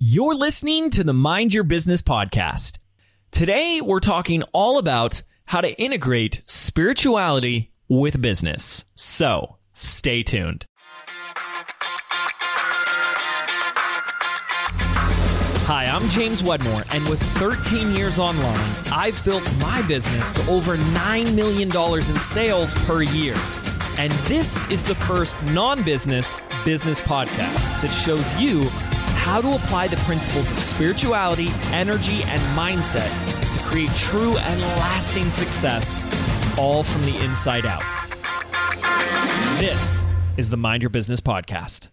You're listening to the Mind Your Business podcast. Today, we're talking all about how to integrate spirituality with business. So, stay tuned. Hi, I'm James Wedmore, and with 13 years online, I've built my business to over $9 million in sales per year. And this is the first non business business podcast that shows you how to apply the principles of spirituality, energy, and mindset to create true and lasting success, all from the inside out. This is the Mind Your Business podcast.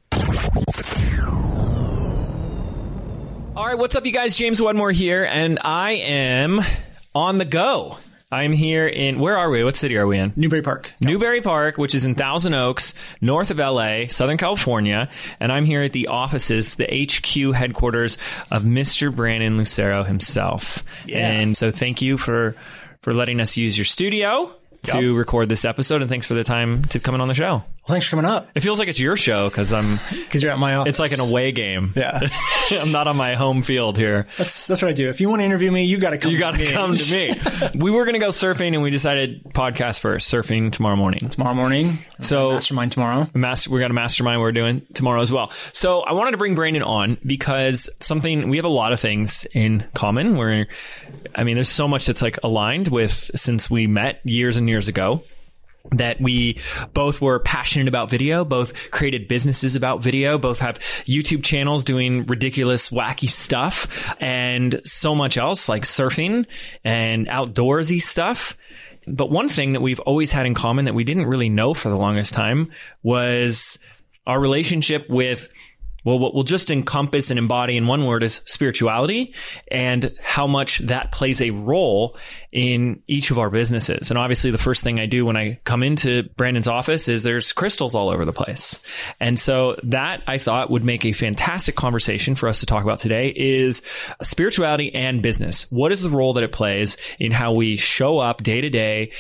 All right, what's up, you guys? James Wedmore here, and I am on the go. I'm here in where are we? What city are we in? Newbury Park. Newbury Park, which is in Thousand Oaks, north of LA, Southern California, and I'm here at the offices, the HQ headquarters of Mr. Brandon Lucero himself. Yeah. And so thank you for for letting us use your studio to Yep. record this episode and thanks for the time to coming on the show. Well, thanks for coming up It feels like it's your show cuz I'm because you're at my office. it's like an away game. yeah. I'm not on my home field here. That's that's what I do. If you want to interview me, you got to come. You got to come to me. we were going to go surfing and we decided podcast first, surfing tomorrow morning. tomorrow morning. So Mastermind tomorrow. master, we got a mastermind we're doing tomorrow as well. So I wanted to bring Brandon on because something we have a lot of things in common. Where I mean, there's so much that's like aligned with since we met years and years ago. That we both were passionate about video, both created businesses about video, both have YouTube channels doing ridiculous, wacky stuff, and so much else like surfing and outdoorsy stuff. But one thing that we've always had in common that we didn't really know for the longest time was our relationship with well, what we'll just encompass and embody in one word is spirituality and how much that plays a role in each of our businesses. And obviously, the first thing I do when I come into Brandon's office is there's crystals all over the place. And so that I thought would make a fantastic conversation for us to talk about today is spirituality and business. What is the role that it plays in how we show up day to day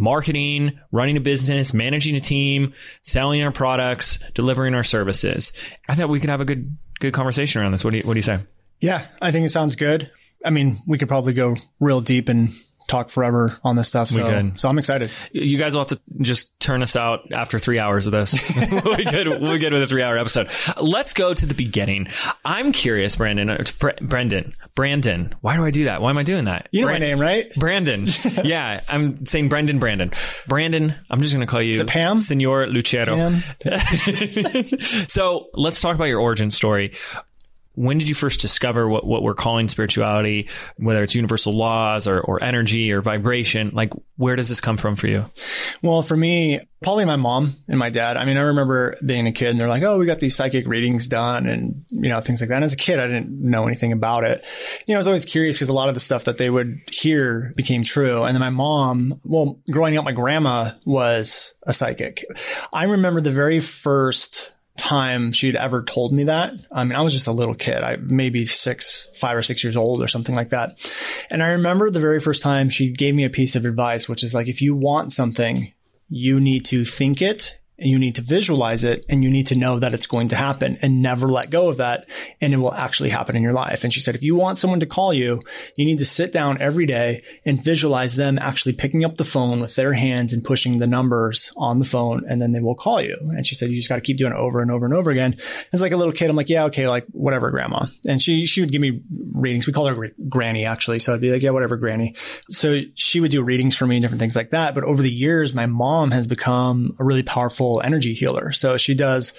marketing, running a business, managing a team, selling our products, delivering our services. I thought we could have a good good conversation around this. What do you what do you say? Yeah, I think it sounds good. I mean, we could probably go real deep and talk forever on this stuff. So, so I'm excited. You guys will have to just turn us out after three hours of this. we'll be good. We'll be good with a three hour episode. Let's go to the beginning. I'm curious, Brandon, uh, Br- Brendan, Brandon. Why do I do that? Why am I doing that? You know Bran- my name, right? Brandon. yeah, I'm saying Brendan Brandon. Brandon, I'm just going to call you it Pam? Senor Lucero. Pam? so let's talk about your origin story. When did you first discover what, what we're calling spirituality, whether it's universal laws or, or energy or vibration? Like, where does this come from for you? Well, for me, probably my mom and my dad. I mean, I remember being a kid and they're like, oh, we got these psychic readings done and, you know, things like that. And as a kid, I didn't know anything about it. You know, I was always curious because a lot of the stuff that they would hear became true. And then my mom, well, growing up, my grandma was a psychic. I remember the very first time she'd ever told me that. I mean, I was just a little kid. I maybe six, five or six years old or something like that. And I remember the very first time she gave me a piece of advice, which is like, if you want something, you need to think it and you need to visualize it and you need to know that it's going to happen and never let go of that. And it will actually happen in your life. And she said, if you want someone to call you, you need to sit down every day and visualize them actually picking up the phone with their hands and pushing the numbers on the phone. And then they will call you. And she said, you just got to keep doing it over and over and over again. It's like a little kid, I'm like, yeah, okay, like whatever, grandma. And she, she would give me readings. We call her granny actually. So I'd be like, yeah, whatever, granny. So she would do readings for me and different things like that. But over the years, my mom has become a really powerful energy healer. So she does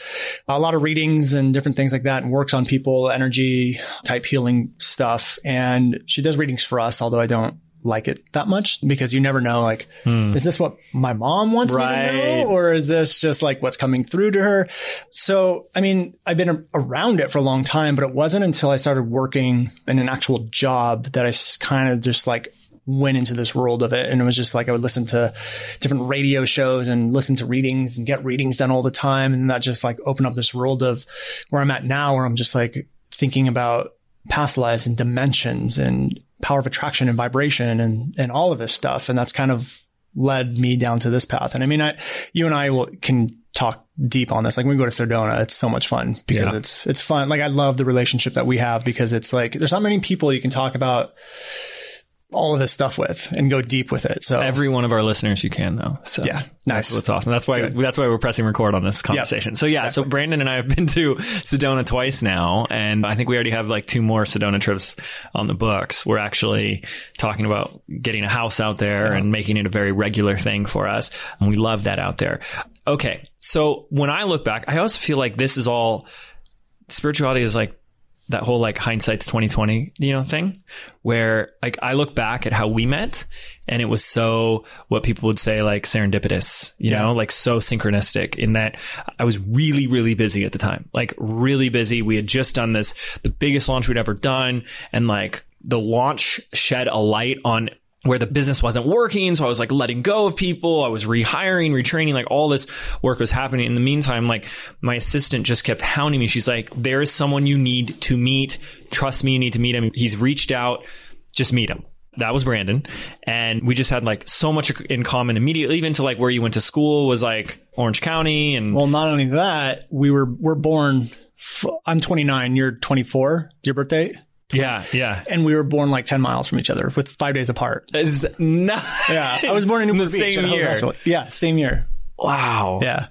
a lot of readings and different things like that and works on people, energy type healing stuff. And she does readings for us, although I don't like it that much because you never know, like, hmm. is this what my mom wants me to know? Or is this just like what's coming through to her? So, I mean, I've been around it for a long time, but it wasn't until I started working in an actual job that I kind of just like went into this world of it. And it was just like I would listen to different radio shows and listen to readings and get readings done all the time. And that just like opened up this world of where I'm at now, where I'm just like thinking about past lives and dimensions and power of attraction and vibration and, and all of this stuff. And that's kind of led me down to this path. And I mean, I, you and I will, can talk deep on this. Like when we go to Sedona, it's so much fun because Yeah. it's it's fun. Like I love the relationship that we have because it's like there's not many people you can talk about all of this stuff with and go deep with it. So Every one of our listeners you can though. So Yeah. Nice. That's what's awesome. That's why that's why we're pressing record on this conversation. So yeah, so Brandon and I have been to Sedona twice now, and I think we already have like two more Sedona trips on the books. We're actually talking about getting a house out there and making it a very regular thing for us, and we love that out there. Okay, so when I look back, I also feel like this is all spirituality is like that whole like hindsight's 2020 you know thing where like i look back at how we met and it was so what people would say like serendipitous you Yeah. know like so synchronistic in that i was really really busy at the time like really busy we had just done this the biggest launch we'd ever done and like the launch shed a light on where the business wasn't working. So I was like letting go of people. I was rehiring, retraining, like all this work was happening. In the meantime, like my assistant just kept hounding me. She's like, there is someone you need to meet. Trust me, you need to meet him. He's reached out. Just meet him. That was Brandon. And we just had like so much in common immediately, even to like where you went to school was like Orange County and well, not only that, we were we're born. F- I'm 29. You're 24. Your birthday, yeah, yeah. and we were born like 10 miles from each other with five days apart. It's not, Yeah, I was born in the Newport Beach same at Hoag year. Hospital. Yeah, same year. Wow. Yeah,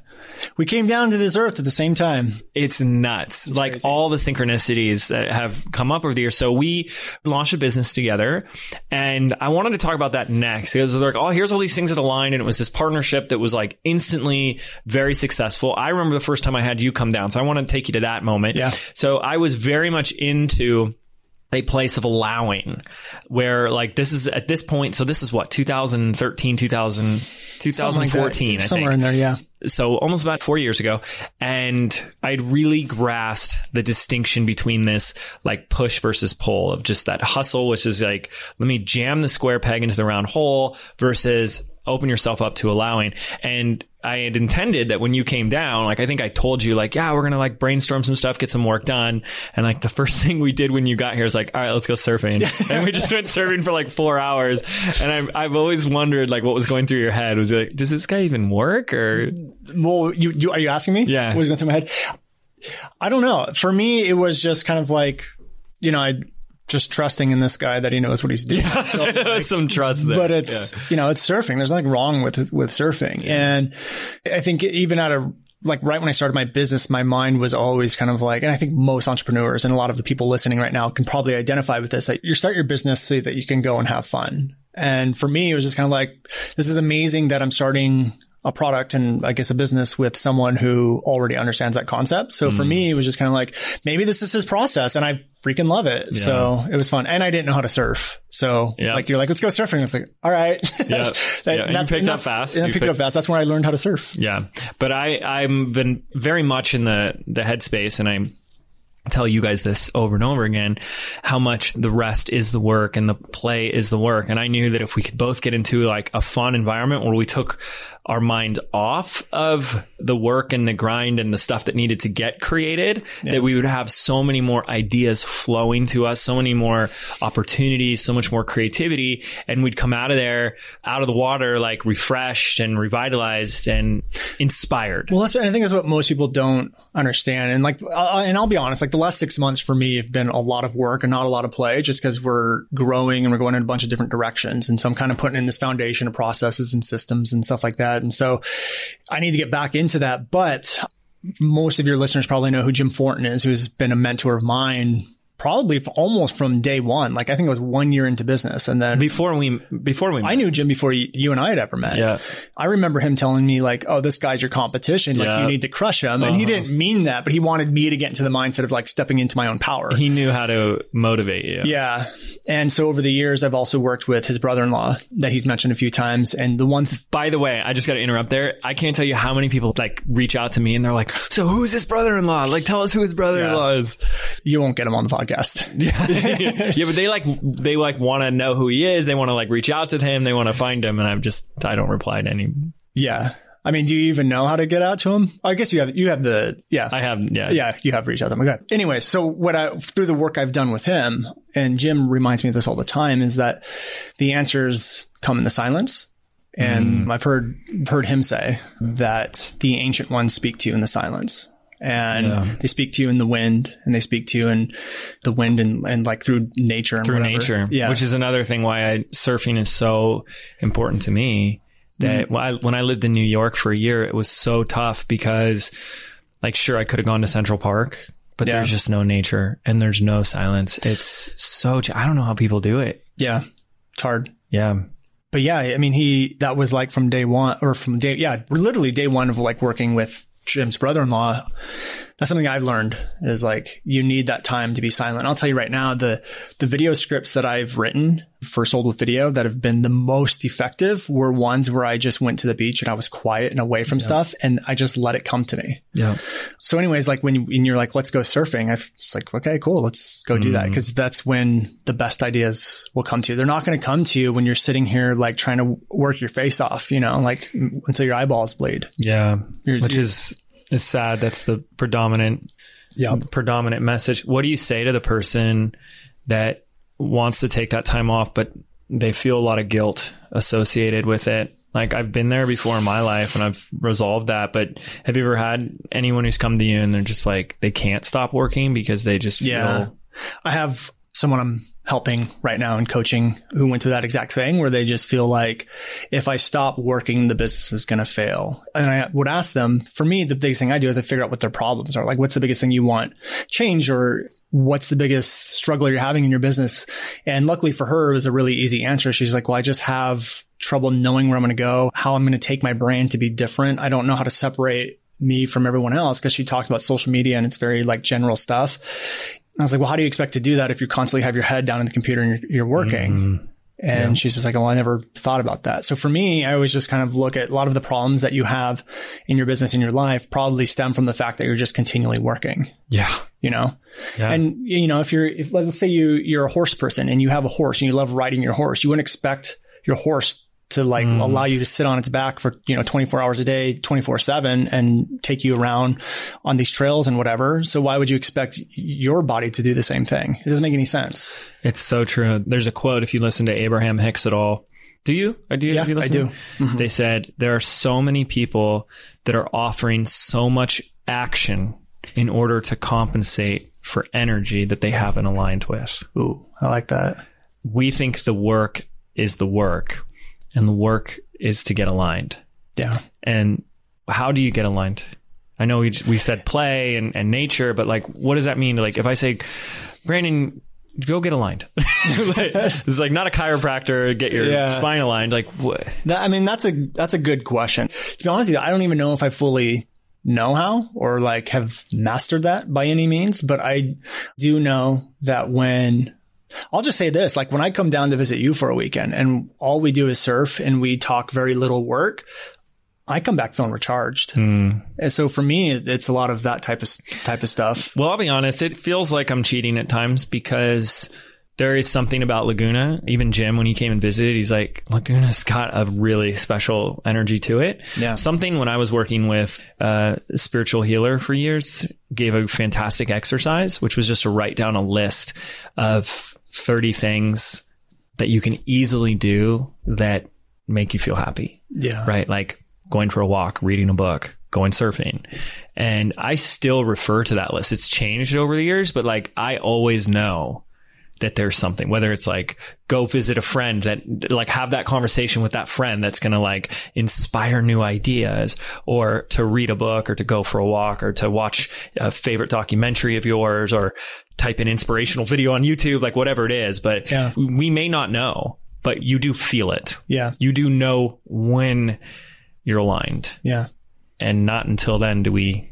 we came down to this earth at the same time. It's nuts. like crazy. all the synchronicities that have come up over the years. So we launched a business together and I wanted to talk about that next because they're like, oh, here's all these things that aligned. And it was this partnership that was like instantly very successful. I remember the first time I had you come down. So I want to take you to that moment. Yeah. So I was very much into a place of allowing where like this is at this point. So this is what, 2013, 2000, Something like that. 2014, I somewhere in there. Yeah, so almost about four years ago and i'd really grasped the distinction between this like push versus pull of just that hustle which is like let me jam the square peg into the round hole versus open yourself up to allowing and i had intended that when you came down like i think i told you like yeah we're gonna like brainstorm some stuff get some work done and like the first thing we did when you got here is like all right let's go surfing and we just went surfing for like four hours and I've, I've always wondered like what was going through your head was it like does this guy even work or Well, you, you are you asking me? Yeah. What was going through my head? I don't know. For me, it was just kind of like, you know, I just trusting in this guy that he knows what he's doing. So, there was some trust there. but it's you know it's surfing. There's nothing wrong with with surfing, and I think even at a like right when I started my business, my mind was always kind of like, and I think most entrepreneurs and a lot of the people listening right now can probably identify with this. That you start your business so that you can go and have fun. And for me, it was just kind of like, this is amazing that I'm starting a product and I guess a business with someone who already understands that concept. So Mm. for me, it was just kind of like, maybe this is his process and I freaking love it. So it was fun. And I didn't know how to surf. So Yeah. like, you're like, let's go surfing. It's like, all right. Yeah. That- Yeah, and you picked up that's- fast. And I You picked it up fast. That's when I learned how to surf. yeah, but I I'm been very much in the the headspace, and I'm, tell you guys this over and over again how much the rest is the work and the play is the work and i knew that if we could both get into like a fun environment where we took our mind off of the work and the grind and the stuff that needed to get created that we would have so many more ideas flowing to us so many more opportunities so much more creativity and we'd come out of there out of the water like refreshed and revitalized and inspired Well, that's, I think that's what most people don't understand. And like, uh, and I'll be honest, like the last six months for me have been a lot of work and not a lot of play just because we're growing and we're going in a bunch of different directions. And so I'm kind of putting in this foundation of processes and systems and stuff like that. And so I need to get back into that. But most of your listeners probably know who Jim Fortin is, who's been a mentor of mine probably f- almost from day one. Like I think it was one year into business. And then before we before we I knew Jim before you, you and I had ever met. Yeah. I remember him telling me like, "Oh, this guy's your competition. Like, Yeah. Uh-huh. you need to crush him." And he didn't mean that, but he wanted me to get into the mindset of like stepping into my own power. he knew how to motivate you yeah. And so over the years, I've also worked with his brother-in-law that he's mentioned a few times. And the one, th- By the way, I just got to interrupt there. I can't tell you how many people like reach out to me and they're like, "So who's his brother-in-law? Like, tell us who his brother-in-law is." you won't get him on the podcast. Yeah, yeah, but they like they like want to know who he is. They want to like reach out to him. They want to find him, and I'm just I don't reply to any. Yeah. I mean, do you even know how to get out to him? I guess you have, you have the, yeah. I have yeah yeah, you have reached out to him. Okay. Anyway, so what I, through the work I've done with him, and Jim reminds me of this all the time, is that the answers come in the silence And mm. I've heard heard him say that the ancient ones speak to you in the silence. And Yeah. they speak to you in the wind and they speak to you in the wind and, and like through nature and through whatever. nature. Yeah. Which is another thing why I, surfing is so important to me. That Mm-hmm. when, I, when I lived in New York for a year, it was so tough because, like, sure, I could have gone to Central Park, but Yeah. there's just no nature and there's no silence. It's so, ch- I don't know how people do it. yeah. It's hard. Yeah. But yeah, I mean, he, that was like from day one or from day, yeah, literally day one of like working with Jim's brother-in-law. That's something I've learned is like, you need that time to be silent. I'll tell you right now, the, the video scripts that I've written for Sold with Video that have been the most effective were ones where I just went to the beach and I was quiet and away from stuff and I just let it come to me. Yeah. So anyways, like when, you, when you're like, let's go surfing, I it's like, okay, cool. Let's go do that. Mm-hmm. Cause that's when the best ideas will come to you. They're not going to come to you when you're sitting here, like trying to work your face off, you know, like until your eyeballs bleed. Yeah. You're- Which you're- is, is sad. That's the predominant Yep. predominant message. What do you say to the person that wants to take that time off, but they feel a lot of guilt associated with it? Like I've been there before in my life and I've resolved that, but have you ever had anyone who's come to you and they're just like, they can't stop working because they just Yeah. feel, I have someone I'm helping right now and coaching who went through that exact thing where they just feel like if I stop working, the business is going to fail. And I would ask them, for me, the biggest thing I do is I figure out what their problems are. Like, what's the biggest thing you want change or what's the biggest struggle you're having in your business? And luckily for her, it was a really easy answer. She's like, well, I just have trouble knowing where I'm going to go, how I'm going to take my brand to be different. I don't know how to separate me from everyone else because she talks about social media and it's very like general stuff. I was like, well, how do you expect to do that if you constantly have your head down in the computer and you're, you're working? Mm-hmm. And she's just like, well, I never thought about that. So for me, I always just kind of look at a lot of the problems that you have in your business, in your life, probably stem from the fact that you're just continually working, yeah. you know? Yeah. And, you know, if you're, if let's say you, you're a horse person and you have a horse and you love riding your horse, you wouldn't expect your horse to like allow you to sit on its back for, you know, 24 hours a day, 24 seven and take you around on these trails and whatever. So why would you expect your body to do the same thing? It doesn't make any sense. It's so true. There's a quote if you listen to Abraham Hicks at all. Do you? Or do you? Yeah, have you I do. Mm-hmm. They said there are so many people that are offering so much action in order to compensate for energy that they haven't aligned with. Ooh, I like that. We think the work is the work and the work is to get aligned. Yeah. And how do you get aligned? I know we we said play and, and nature, but like, what does that mean? Like, if I say, Brandon, go get aligned. It's like not a chiropractor, get your Yeah. spine aligned. Like, what? That, I mean, that's a, that's a good question. To be honest with you, I don't even know if I fully know how or like have mastered that by any means, but I do know that when I'll just say this, like when I come down to visit you for a weekend and all we do is surf and we talk very little work, I come back feeling recharged. Hmm. And so for me, it's a lot of that type of, type of stuff. Well, I'll be honest. It feels like I'm cheating at times because there is something about Laguna. Even Jim, when he came and visited, he's like, Laguna's got a really special energy to it. Yeah. Something when I was working with a spiritual healer for years gave a fantastic exercise, which was just to write down a list of 30 things that you can easily do that make you feel happy Yeah. right? Like going for a walk, reading a book, going surfing. And I still refer to that list. It's changed over the years, but like I always know that there's something, whether it's like go visit a friend that like have that conversation with that friend that's going to like inspire new ideas or to read a book or to go for a walk or to watch a favorite documentary of yours or type an inspirational video on YouTube, like whatever it is. But Yeah. we may not know, but you do feel it Yeah. you do know when you're aligned Yeah. and not until then do we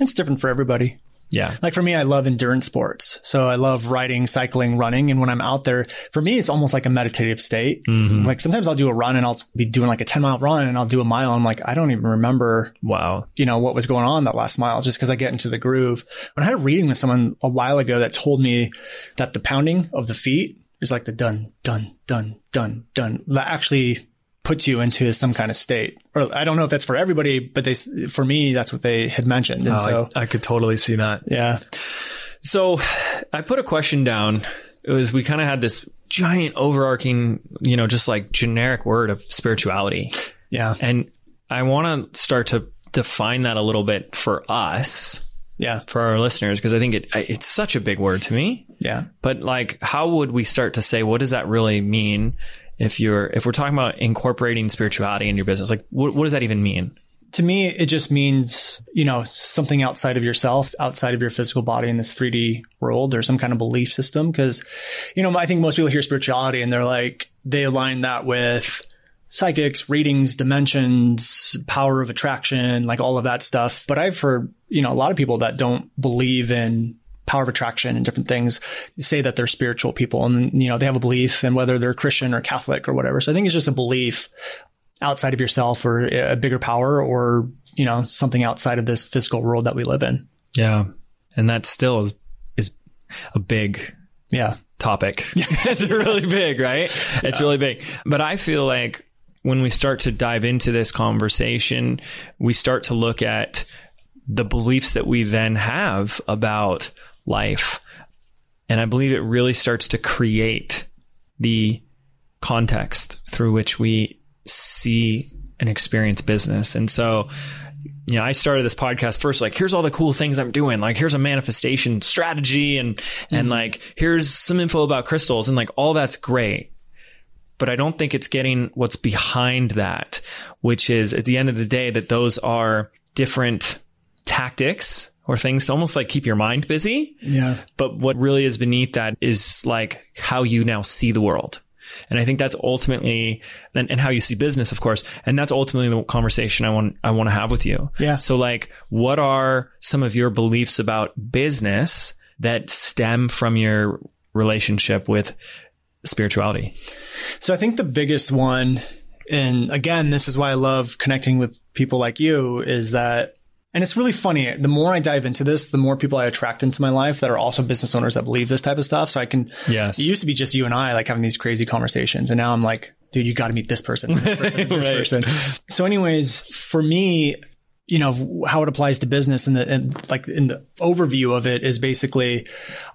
It's different for everybody. Yeah Like for me, I love endurance sports. So I love riding, cycling, running. And when I'm out there, for me, it's almost like a meditative state. Mm-hmm. Like sometimes I'll do a run and I'll be doing like a 10 mile run and I'll do a mile. And I'm like, I don't even remember, wow you know, what was going on that last mile just because I get into the groove. When I had a reading with someone a while ago that told me that the pounding of the feet is like the dun, dun, dun, dun, dun that actually puts you into some kind of state. Or I don't know if that's for everybody, but they, for me, that's what they had mentioned. And oh, so, I, I could totally see that yeah. so i put a question down it was we kind of had this giant overarching, you know, just like generic word of spirituality. Yeah. And I want to start to define that a little bit for us, Yeah. for our listeners, because I think it it's such a big word to me. Yeah. But like, how would we start to say what does that really mean? If you're if we're talking about incorporating spirituality in your business, like what, what does that even mean? to me, it just means, you know, something outside of yourself, outside of your physical body in this 3D world or some kind of belief system. Cause, you know, I think most people hear spirituality and they're like, they align that with psychics, readings, dimensions, power of attraction, like all of that stuff. But I've heard, you know, a lot of people that don't believe in power of attraction and different things say that they're spiritual people and, you know, they have a belief and whether they're Christian or Catholic or whatever. So I think it's just a belief outside of yourself or a bigger power or, you know, something outside of this physical world that we live in. Yeah. And that still is, is a big Yeah. topic. it's really big, right? It's really big. But I feel like when we start to dive into this conversation, we start to look at the beliefs that we then have about life. And I believe it really starts to create the context through which we see and experience business. And so, you know, I started this podcast first, like, here's all the cool things I'm doing. Like, here's a manifestation strategy and, and mm-hmm. like, here's some info about crystals and like, all that's great. But I don't think it's getting what's behind that, which is at the end of the day that those are different tactics or things to almost like keep your mind busy. Yeah. But what really is beneath that is like how you now see the world. And I think that's ultimately, and, and how you see business, of course. And that's ultimately the conversation I want, I want to have with you. Yeah. So like, what are some of your beliefs about business that stem from your relationship with spirituality? So I think the biggest one, and again, this is why I love connecting with people like you, is that and it's really funny. The more I dive into this, the more people I attract into my life that are also business owners that believe this type of stuff. So I can, Yes. it used to be just you and I like having these crazy conversations. And now I'm like, dude, you got to meet this person, this person, this Right. person. So anyways, for me, you know, how it applies to business and the, and like in the overview of it is basically,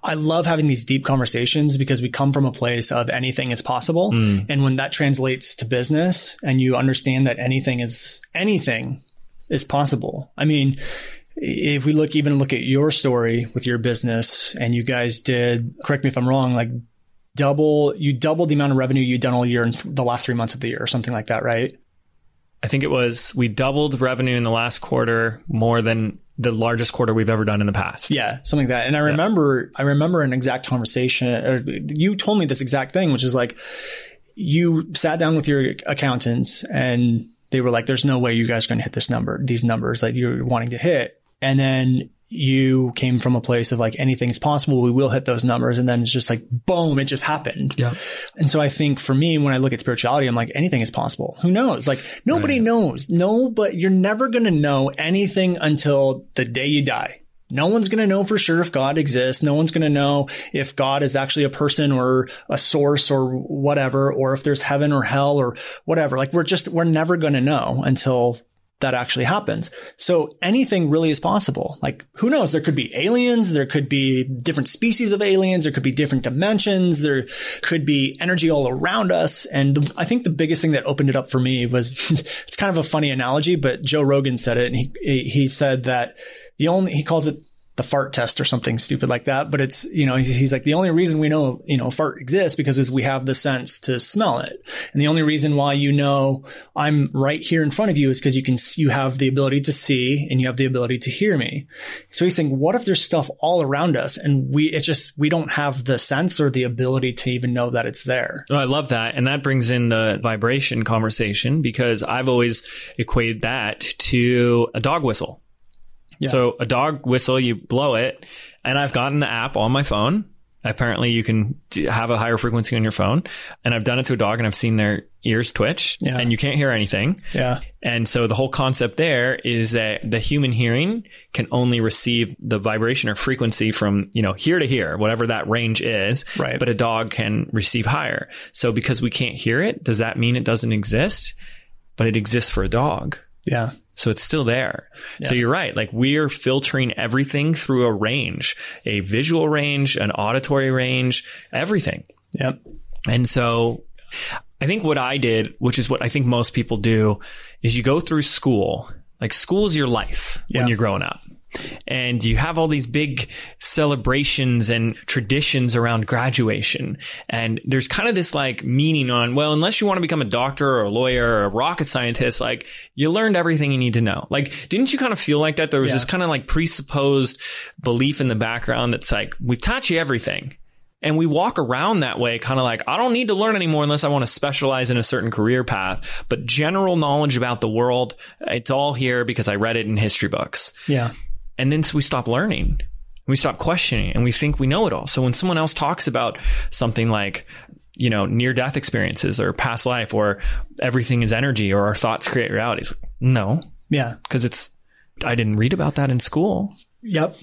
I love having these deep conversations because we come from a place of anything is possible. Mm. And when that translates to business and you understand that anything is anything is possible. I mean, if we look even look at your story with your business and you guys did, correct me if I'm wrong, like double, you doubled the amount of revenue you'd done all year in th- the last three months of the year or something like that, right? I think it was, we doubled revenue in the last quarter more than the largest quarter we've ever done in the past. Yeah, something like that. And I remember, I remember an exact conversation, or you told me this exact thing, which is like, you sat down with your accountants and they were like, there's no way you guys are going to hit this number, these numbers that you're wanting to hit. And then you came from a place of like, anything's possible. We will hit those numbers. And then it's just like, boom, it just happened. Yeah. And so I think for me, when I look at spirituality, I'm like, anything is possible. Who knows? Like nobody knows. No, but you're never going to know anything until the day you die. No one's going to know for sure if God exists. No one's going to know if God is actually a person or a source or whatever, or if there's heaven or hell or whatever. Like we're just, we're never going to know until that actually happens. So anything really is possible. Like who knows? There could be aliens. There could be different species of aliens. There could be different dimensions. There could be energy all around us. And the, I think the biggest thing that opened it up for me was it's kind of a funny analogy, but Joe Rogan said it and he, he said that the only, he calls it the fart test or something stupid like that. But it's, you know, he's, he's like, the only reason we know, you know, fart exists because we have the sense to smell it. And the only reason why you know I'm right here in front of you is because you can, you have the ability to see and you have the ability to hear me. So he's saying, what if there's stuff all around us and we, it just, we don't have the sense or the ability to even know that it's there. Oh, I love that. And that brings in the vibration conversation because I've always equated that to a dog whistle. Yeah. So a dog whistle, you blow it, and I've gotten the app on my phone. Apparently, you can have a higher frequency on your phone, and I've done it to a dog, and I've seen their ears twitch, Yeah. and you can't hear anything. Yeah. And so the whole concept there is that the human hearing can only receive the vibration or frequency from, you know, here to here, whatever that range is. Right. But a dog can receive higher. So because we can't hear it, does that mean it doesn't exist? But it exists for a dog. Yeah. So it's still there. So you're right. Like we are filtering everything through a range, a visual range, an auditory range, everything. Yep. And so I think what I did, which is what I think most people do, is you go through school. Like school is your life Yeah. when you're growing up. And you have all these big celebrations and traditions around graduation. And there's kind of this like meaning on, well, unless you want to become a doctor or a lawyer or a rocket scientist, like you learned everything you need to know. Like, didn't you kind of feel like that? There was Yeah. this kind of like presupposed belief in the background that's like, we've taught you everything. And we walk around that way, kind of like, I don't need to learn anymore unless I want to specialize in a certain career path. But general knowledge about the world, it's all here because I read it in history books. Yeah. And then so we stop learning. We stop questioning and we think we know it all. So when someone else talks about something like, you know, near death experiences or past life or everything is energy or our thoughts create realities, no, Yeah. because it's, I didn't read about that in school. Yep.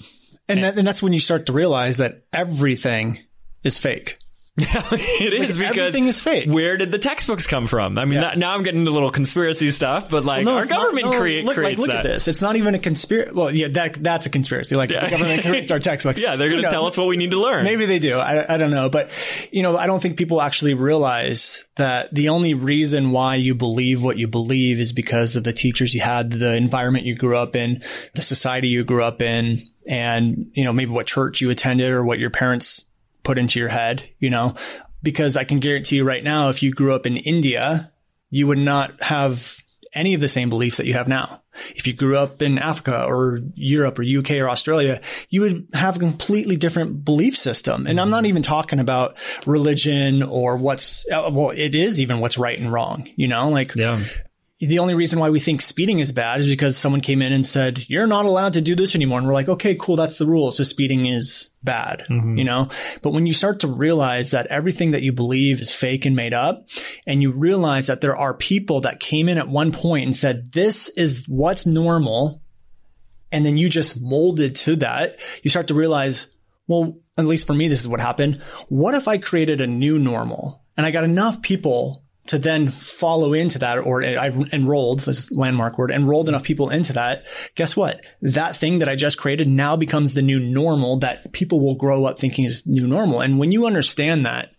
And, that, and that's when you start to realize that everything is fake. Yeah, it is because everything is fake. Where did the textbooks come from? I mean, Yeah. that, now I'm getting into little conspiracy stuff, but like our it's not- government no, create, look, like, creates look that. at this. It's not even a conspiracy. Well, yeah, that that's a conspiracy. Like the government creates our textbooks. Yeah, they're going to tell us what we need to learn. Maybe they do. I, I don't know. But, you know, I don't think people actually realize that the only reason why you believe what you believe is because of the teachers you had, the environment you grew up in, the society you grew up in, and, you know, maybe what church you attended or what your parents put into your head, you know, because I can guarantee you right now, if you grew up in India, you would not have any of the same beliefs that you have now. If you grew up in Africa or Europe or UK or Australia, you would have a completely different belief system. And I'm not even talking about religion or what's, uh, well, it is even what's right and wrong, you know, like yeah. The only reason why we think speeding is bad is because someone came in and said, you're not allowed to do this anymore. And we're like, okay, cool. That's the rule. So speeding is bad, mm-hmm. you know? But when you start to realize that everything that you believe is fake and made up, and you realize that there are people that came in at one point and said, this is what's normal. And then you just molded to that, you start to realize, well, at least for me, this is what happened. What if I created a new normal and I got enough people to then follow into that or I enrolled this landmark word enrolled enough people into that. Guess what? That thing that I just created now becomes the new normal that people will grow up thinking is new normal. And when you understand that,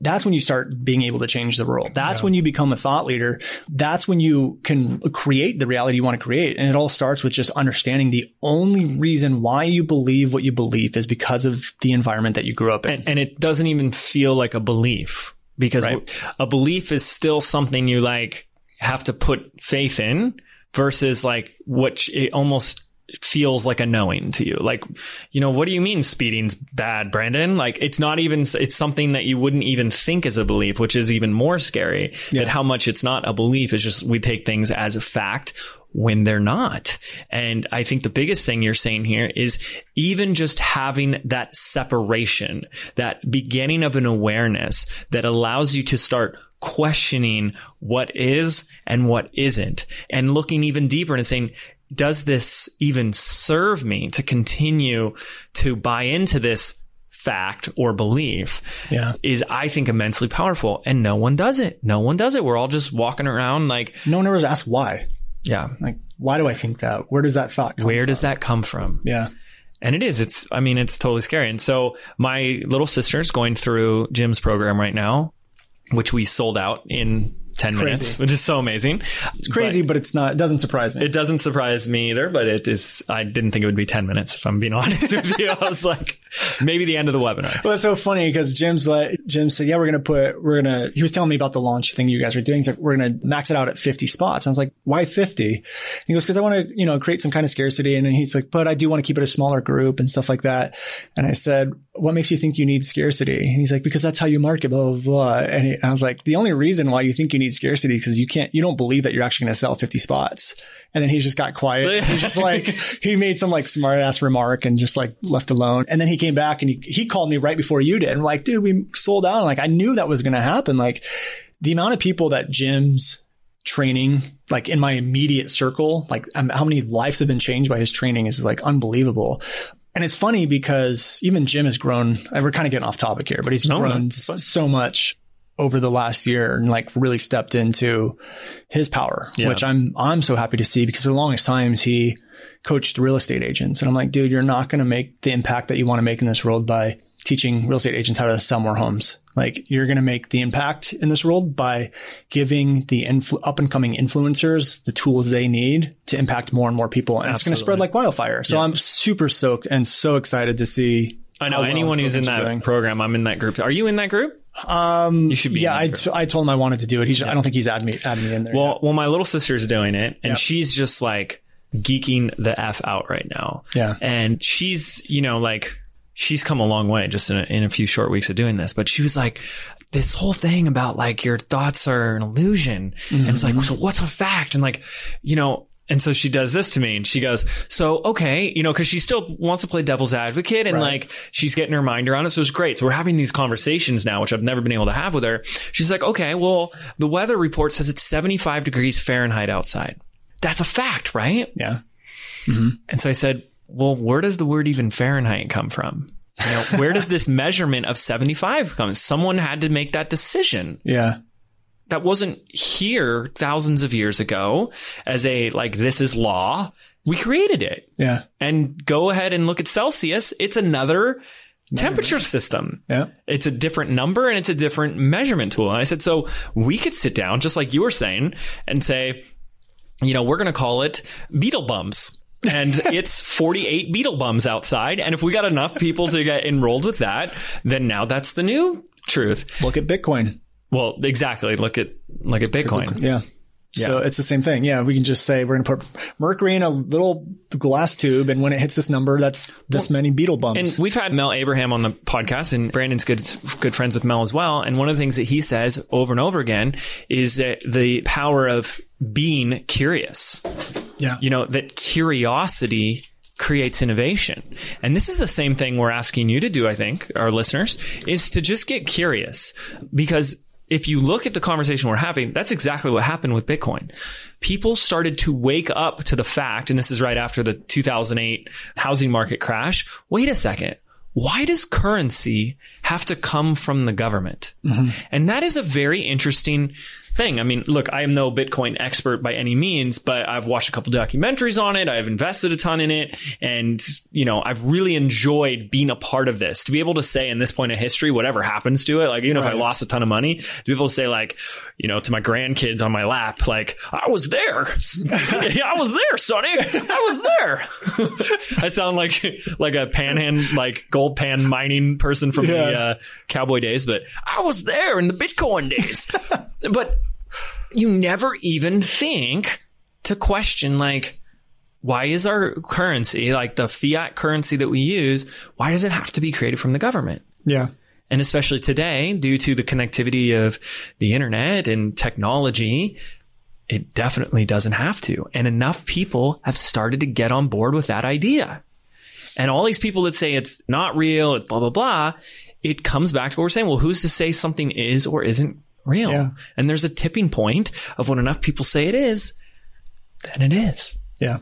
that's when you start being able to change the world. That's when you become a thought leader. That's when you can create the reality you want to create. And it all starts with just understanding the only reason why you believe what you believe is because of the environment that you grew up in. and, and it doesn't even feel like a belief because Right. a belief is still something you like have to put faith in versus like what it almost feels like a knowing to you like you know what do you mean speeding's bad brandon like it's not even it's something that you wouldn't even think is a belief which is even more scary Yeah. that how much it's not a belief it's just we take things as a fact when they're not. And I think the biggest thing you're saying here is even just having that separation, that beginning of an awareness that allows you to start questioning what is and what isn't and looking even deeper and saying, does this even serve me to continue to buy into this fact or belief Yeah. is I think immensely powerful and no one does it. No one does it. We're all just walking around like, No one ever asks why. yeah, Like, why do I think that? Where does that thought come where from? does that come from? Yeah. And it is. It's. I mean, it's totally scary. And so my little sister's going through Jim's program right now, which we sold out in ten minutes, which is so amazing. It's crazy, but, it's not, it doesn't surprise me. It doesn't surprise me either, but it is. I didn't think it would be ten minutes. If I'm being honest with you, I was like, maybe the end of the webinar. Well, it's so funny because Jim's like, Jim said, yeah, we're going to put, we're going to, he was telling me about the launch thing you guys are doing. He's like, we're going to max it out at 50 spots. And I was like, why 50? He goes, cause I want to, you know, create some kind of scarcity. And then he's like, but I do want to keep it a smaller group and stuff like that. And I said, what makes you think you need scarcity? And he's like, because that's how you market, blah, blah, blah. And he, I was like, the only reason why you think you need scarcity is because you can't, you don't believe that you're actually going to sell 50 spots. And then he just got quiet. He's just like, he made some like smart ass remark and just like left alone. And then he came back and he, he called me right before you did. And we're like, dude, we sold out. Like I knew that was going to happen. Like the amount of people that Jim's training, like in my immediate circle, like um, how many lives have been changed by his training is like unbelievable. And it's funny because even Jim has grown. We're kind of getting off topic here, but he's No, grown so much over the last year and like really stepped into his power, Yeah. which I'm I'm so happy to see because for the longest times he coached real estate agents. And I'm like, dude, you're not going to make the impact that you want to make in this world by teaching real estate agents how to sell more homes. Like you're going to make the impact in this world by giving the influ- up and coming influencers the tools they need to impact more and more people. And Absolutely. it's going to spread like wildfire. So yeah. I'm super stoked and so excited to see. I know well anyone who's in that doing. program. I'm in that group. Are you in that group? Um, you should be. Yeah, I, t- I told him I wanted to do it. He's, yeah. I don't think he's added me, added me in there. Well, yet. well, my little sister's doing it and she's just like geeking the F out right now. Yeah. And she's, you know, like, she's come a long way just in a, in a few short weeks of doing this, but she was like, this whole thing about like your thoughts are an illusion. Mm-hmm. And it's like, so what's a fact? And like, you know, and so she does this to me and she goes, so, okay, you know, cause she still wants to play devil's advocate and right. like she's getting her mind around it. So it's great. So we're having these conversations now, which I've never been able to have with her. She's like, okay, well, the weather report says it's 75 degrees Fahrenheit outside. That's a fact, right? Yeah. Mm-hmm. And so I said, well, where does the word even Fahrenheit come from? You know, where does this measurement of 75 come? Someone had to make that decision. Yeah that wasn't here thousands of years ago as a like this is law. We created it. Yeah. And go ahead and look at Celsius. It's another temperature system. Yeah. It's a different number and it's a different measurement tool. And I said, so we could sit down, just like you were saying, and say, you know, we're going to call it beetle bums. and it's 48 beetle bums outside. And if we got enough people to get enrolled with that, then now that's the new truth. Look at Bitcoin. Well, exactly. Look at look at Bitcoin. Yeah. Yeah. So it's the same thing. Yeah, we can just say we're going to put mercury in a little glass tube, and when it hits this number, that's this many beetle bumps. And we've had Mel Abraham on the podcast, and Brandon's good good friends with Mel as well. And one of the things that he says over and over again is that the power of being curious. Yeah, you know that curiosity creates innovation. And this is the same thing we're asking you to do, I think, our listeners, is to just get curious because if you look at the conversation we're having, that's exactly what happened with Bitcoin. People started to wake up to the fact, and this is right after the 2008 housing market crash. Wait a second. Why does currency have to come from the government? Mm-hmm. And that is a very interesting thing. I mean, look, I am no Bitcoin expert by any means, but I've watched a couple documentaries on it. I've invested a ton in it. And, you know, I've really enjoyed being a part of this to be able to say in this point of history, whatever happens to it, like, even right. if I lost a ton of money, to be able to say like, you know, to my grandkids on my lap, like, I was there. I was there, Sonny. I was there. I sound like, like a panhand, like gold pan mining person from yeah. the uh, cowboy days, but I was there in the Bitcoin days. but you never even think to question like why is our currency like the fiat currency that we use why does it have to be created from the government? Yeah. And especially today due to the connectivity of the internet and technology it definitely doesn't have to. And enough people have started to get on board with that idea. And all these people that say it's not real it's blah blah blah it comes back to what we're saying. Well who's to say something is or isn't real. Yeah. And there's a tipping point of when enough people say it is, then it is. Yeah.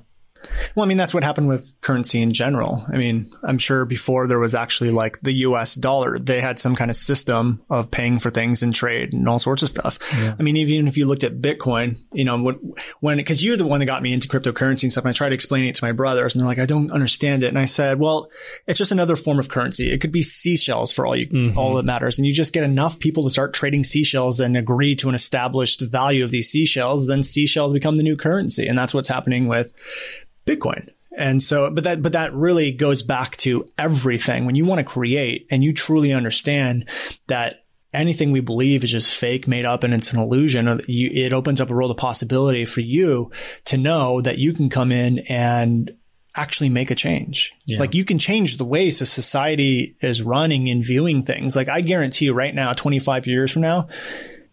Well, I mean, that's what happened with currency in general. I mean, I'm sure before there was actually like the US dollar, they had some kind of system of paying for things in trade and all sorts of stuff. Yeah. I mean, even if you looked at Bitcoin, you know, when, when, cause you're the one that got me into cryptocurrency and stuff. And I tried to explain it to my brothers and they're like, I don't understand it. And I said, well, it's just another form of currency. It could be seashells for all you, mm-hmm. all that matters. And you just get enough people to start trading seashells and agree to an established value of these seashells, then seashells become the new currency. And that's what's happening with Bitcoin. And so, but that, but that really goes back to everything. When you want to create and you truly understand that anything we believe is just fake, made up, and it's an illusion, it opens up a world of possibility for you to know that you can come in and actually make a change. Yeah. Like you can change the ways a society is running and viewing things. Like I guarantee you right now, 25 years from now,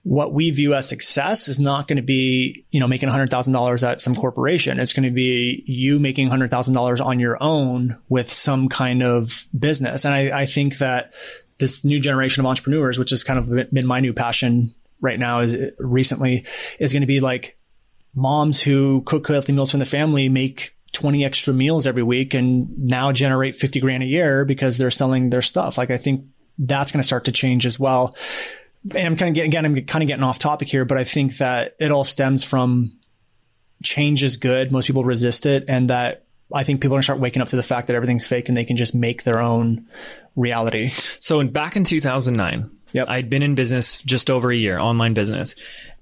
what we view as success is not going to be, you know, making $100,000 at some corporation. It's going to be you making $100,000 on your own with some kind of business. And I, I, think that this new generation of entrepreneurs, which has kind of been my new passion right now is recently is going to be like moms who cook healthy meals for the family, make 20 extra meals every week and now generate 50 grand a year because they're selling their stuff. Like I think that's going to start to change as well and I'm kind of getting, again, I'm kind of getting off topic here, but I think that it all stems from change is good. Most people resist it and that I think people are going to start waking up to the fact that everything's fake and they can just make their own reality. So in, back in 2009, Yep. I'd been in business just over a year, online business.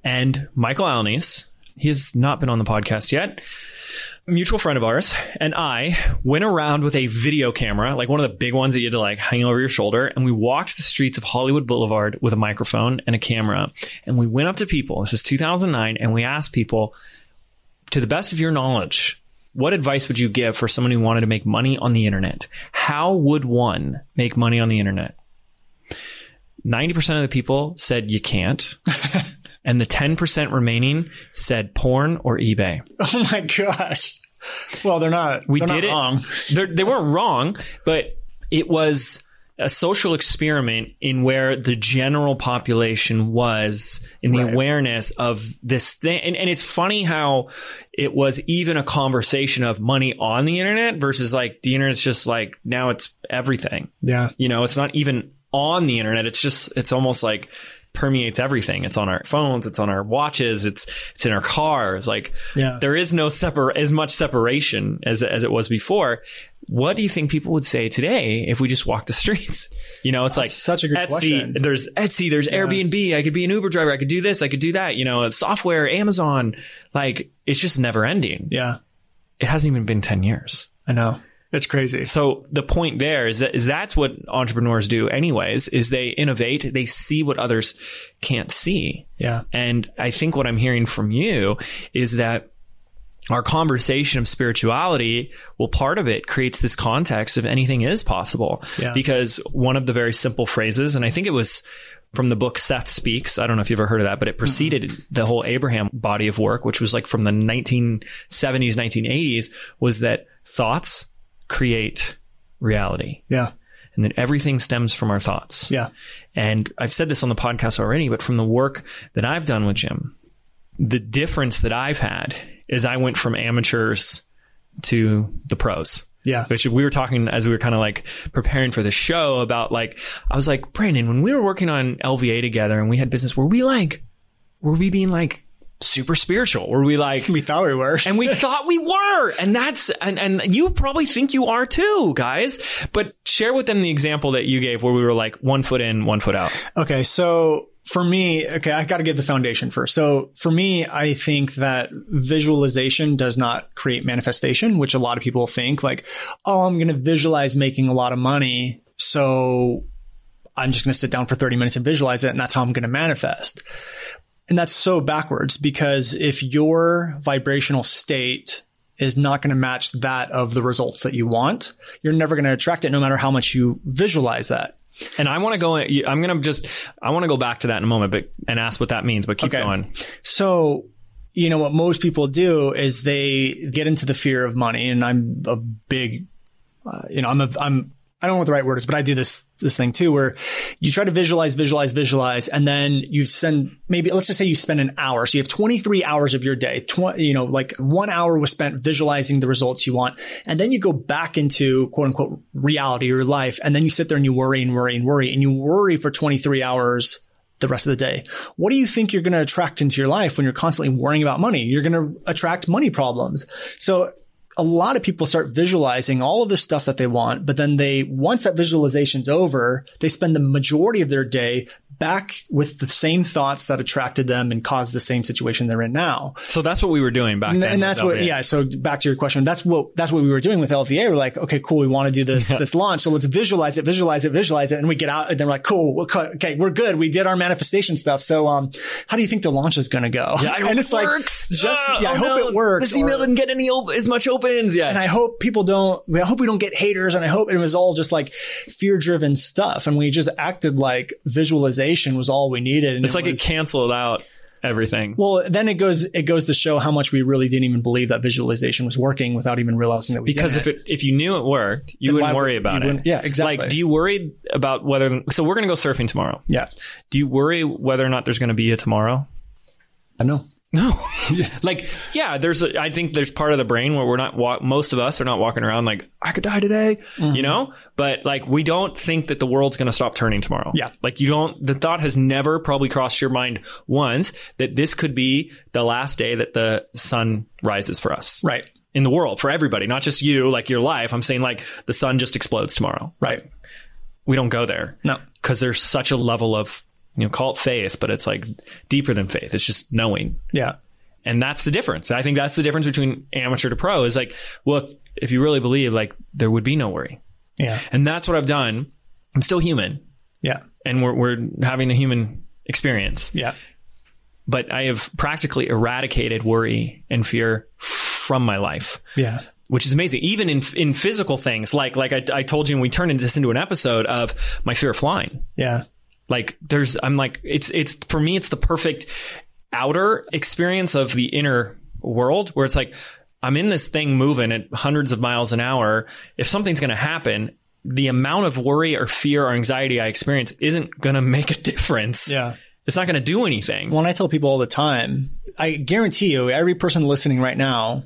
And Michael Alnice, he has not been on the podcast yet, a mutual friend of ours, and I went around with a video camera, like one of the big ones that you had to like hang over your shoulder. And we walked the streets of Hollywood Boulevard with a microphone and a camera. And we went up to people. This is 2009. And we asked people, to the best of your knowledge, what advice would you give for someone who wanted to make money on the internet? How would one make money on the internet? 90% of the people said you can't. and the 10% remaining said porn or eBay. Oh my gosh. Well, they're not. We they're did not it. wrong. They're, they weren't wrong, but it was a social experiment in where the general population was in the Right. awareness of this thing. And, and it's funny how it was even a conversation of money on the internet versus like the internet's just like now it's everything. Yeah. You know, it's not even on the internet. It's just, it's almost like permeates everything. It's on our phones. It's on our watches. It's, it's in our cars. Like Yeah. there is no separ as much separation as, as it was before. What do you think people would say today if we just walked the streets? You know, it's like such a good Etsy. question. There's Etsy. There's Airbnb. I could be an Uber driver. I could do this. I could do that. You know, software, Amazon. Like it's just never ending. Yeah. It hasn't even been 10 years. I know. It's crazy. So the point there is that is that's what entrepreneurs do anyways, is they innovate, they see what others can't see. Yeah. And I think what I'm hearing from you is that our conversation of spirituality, well, part of it creates this context of anything is possible. Yeah. Because one of the very simple phrases, and I think it was from the book Seth Speaks. I don't know if you've ever heard of that, but it mm-hmm. preceded the whole Abraham body of work, which was like from the 1970s, 1980s, was that thoughts create reality Yeah. and that everything stems from our thoughts. Yeah. And I've said this on the podcast already, but from the work that I've done with Jim, the difference that I've had is I went from amateurs to the pros. Yeah. Which we were talking as we were kind of like preparing for the show about like, I was like, Brandon, when we were working on LVA together and we had business, were we like, were we being like super spiritual? Were we like, We thought we were. and we thought we were and that's and, and you probably think you are too guys but share with them the example that you gave where we were like one foot in one foot out Okay, so for me, okay, I got to give the foundation first. So for me, I think that visualization does not create manifestation, which a lot of people think like, oh, I'm going to visualize making a lot of money. So I'm just going to sit down for 30 minutes and visualize it. And that's how I'm going to manifest. And that's so backwards because if your vibrational state is not going to match that of the results that you want, you're never going to attract it no matter how much you visualize that. and i want to go i'm gonna just i want to go back to that in a moment but and ask what that means but keep Okay. going So, you know, what most people do is they get into the fear of money. And I'm a big, uh, you know, I'm a, I'm, I don't know what the right word is, but I do this, this thing too, where you try to visualize, visualize, visualize, and then you send maybe, let's just say you spend an hour. So you have 23 hours of your day, tw- you know, like one hour was spent visualizing the results you want. And then you go back into quote unquote reality or life. And then you sit there and you worry and worry and worry and you worry for 23 hours the rest of the day. What do you think you're going to attract into your life when you're constantly worrying about money? You're going to attract money problems. So a lot of people start visualizing all of the stuff that they want, but then they, once that visualization's over, they spend the majority of their day back with the same thoughts that attracted them and caused the same situation they're in now. so that's what we were doing back And, then and that's what, LVA. yeah. So back to your question, that's what that's what we were doing with LVA. We're like, okay, cool, we want to do this this launch, so let's visualize it, visualize it, visualize it, and we get out, and then we're like, cool, okay, we're good, we did our manifestation stuff. So, um, how do you think the launch is going to go? yeah, and it's it like works. just Ah, yeah, I oh hope no, it works. This email or- didn't get any op- as much opens. Yeah, and I hope people don't. I hope we don't get haters, and I hope it was all just like fear-driven stuff, and we just acted like visualization was all we needed. And it's like was, it canceled out everything. Well, then it goes it goes to show how much we really didn't even believe that visualization was working without even realizing that we because didn't. if it if you knew it worked, you Then wouldn't worry would- about it. wouldn't- yeah, exactly. Like, do you worry about whether? So we're gonna go surfing tomorrow. yeah, Do you worry whether or not there's gonna be a tomorrow? I know. No. like, yeah, there's, a, I think there's part of the brain where we're not, wa- most of us are not walking around like, I could die today, Mm-hmm. you know? But like, we don't think that the world's going to stop turning tomorrow. Yeah. Like, you don't, the thought has never probably crossed your mind once that this could be the last day that the sun rises for us. Right. in the world for everybody, not just you, like your life. I'm saying like the sun just explodes tomorrow. Right. We don't go there. No. Because there's such a level of, you know, call it faith, but it's like deeper than faith. It's just knowing. Yeah. And that's the difference. I think that's the difference between amateur to pro is like, well, if, if you really believe, like, there would be no worry. Yeah. And that's what I've done. I'm still human Yeah. and we're, we're having a human experience, Yeah. but I have practically eradicated worry and fear from my life. Yeah. which is amazing. Even in in physical things, like like I, I told you, and we turned this into an episode of my fear of flying. Yeah. Like there's, I'm like, it's it's for me, it's the perfect outer experience of the inner world where it's like I'm in this thing moving at hundreds of miles an hour. If something's going to happen, the amount of worry or fear or anxiety I experience isn't going to make a difference. Yeah. It's not going to do anything. When I tell people all the time, I guarantee you, every person listening right now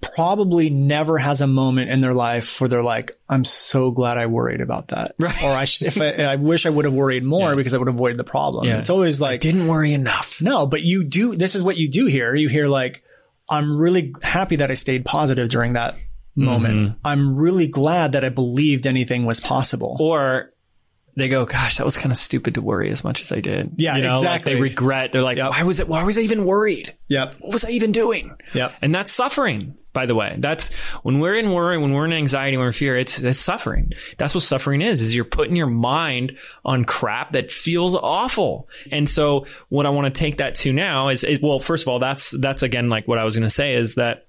probably never has a moment in their life where they're like, "I'm so glad I worried about that," Right. or "I sh- if I, I wish I would have worried more because I would have avoided the problem." Yeah. It's always like, Didn't worry enough. no, but you do. This is what you do here. You hear like, "I'm really happy that I stayed positive during that moment. Mm-hmm. I'm really glad that I believed anything was possible." or they go, "Gosh, that was kind of stupid to worry as much as I did." Yeah, you know, like exactly. they regret. They're like, Yep. "Why was it? Why was I even worried? Yep. What was I even doing?" Yep. And that's suffering. By the way, that's when we're in worry, when we're in anxiety, when we're in fear. It's it's suffering. That's what suffering is. Is you're putting your mind on crap that feels awful. And so, what I want to take that to now is, is well, first of all, that's that's again like what I was going to say is that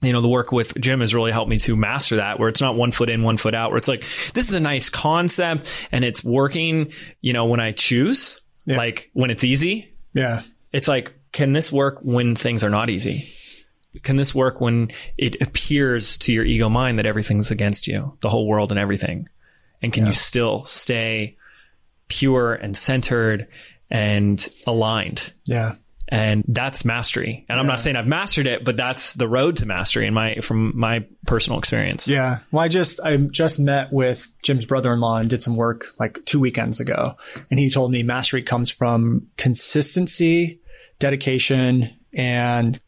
you know, the work with Jim has really helped me to master that where it's not one foot in, one foot out, where it's like, this is a nice concept and it's working, you know, when I choose, Yeah. like when it's easy, Yeah. it's like, can this work when things are not easy? Can this work when it appears to your ego mind that everything's against you, the whole world and everything? And can you still stay pure and centered and aligned? Yeah. And that's mastery. And I'm not saying I've mastered it, but that's the road to mastery in my from my personal experience. Yeah. Well, I just I just met with Jim's brother-in-law and did some work like two weekends ago, and he told me mastery comes from consistency, dedication, and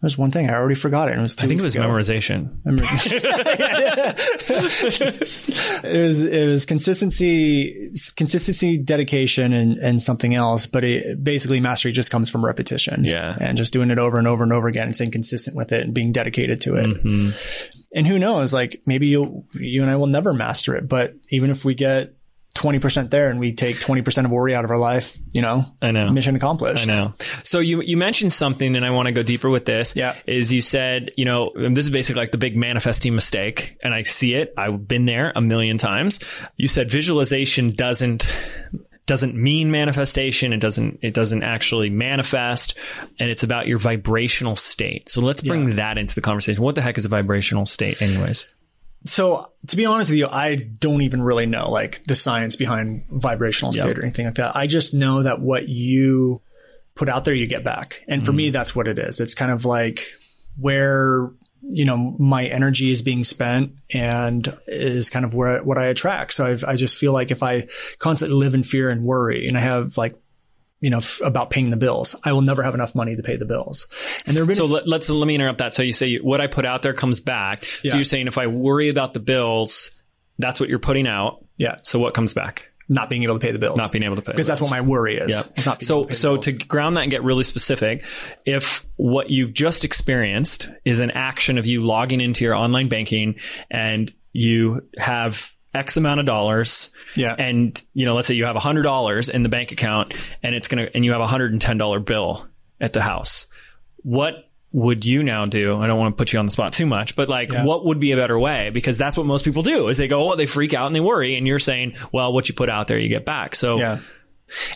there's one thing I already forgot it. It was I think it was ago. memorization. it was it was consistency, consistency, dedication, and and something else. But it basically mastery just comes from repetition. Yeah. and just doing it over and over and over again and staying consistent with it and being dedicated to it. Mm-hmm. And who knows? Like maybe you you and I will never master it, but even if we get. 20% there and we take 20% of worry out of our life, you know, I know. mission accomplished. I know. So you you mentioned something, and I want to go deeper with this. Yeah. is you said you know this is basically like the big manifesting mistake, and I see it. I've been there a million times. You said visualization doesn't doesn't mean manifestation. It doesn't it doesn't actually manifest, and it's about your vibrational state. So let's bring that into the conversation. What the heck is a vibrational state, anyways? So to be honest with you, I don't even really know like the science behind vibrational state or anything like that. I just know that what you put out there, you get back. And for me, mm. that's what it is. It's kind of like where, you know, my energy is being spent and is kind of where, what I attract. So I've, I just feel like if I constantly live in fear and worry and I have like, you know, f- about paying the bills, I will never have enough money to pay the bills. And there have been So let, let's let me interrupt that. So you say you, what I put out there comes back. Yeah. So you're saying if I worry about the bills, that's what you're putting out. yeah, So what comes back? not being able to pay the bills. Not being able to pay. because that's what my worry is. Yep. It's not being so able to pay the so to ground that and get really specific, if what you've just experienced is an action of you logging into your online banking and you have X amount of dollars, Yeah. and you know, let's say you have hundred dollars in the bank account, and it's gonna, and you have a hundred and ten dollar bill at the house, what would you now do? I don't want to put you on the spot too much, but like, Yeah. what would be a better way? Because that's what most people do is they go, oh, they freak out and they worry, and you're saying, well, what you put out there, you get back. So Yeah.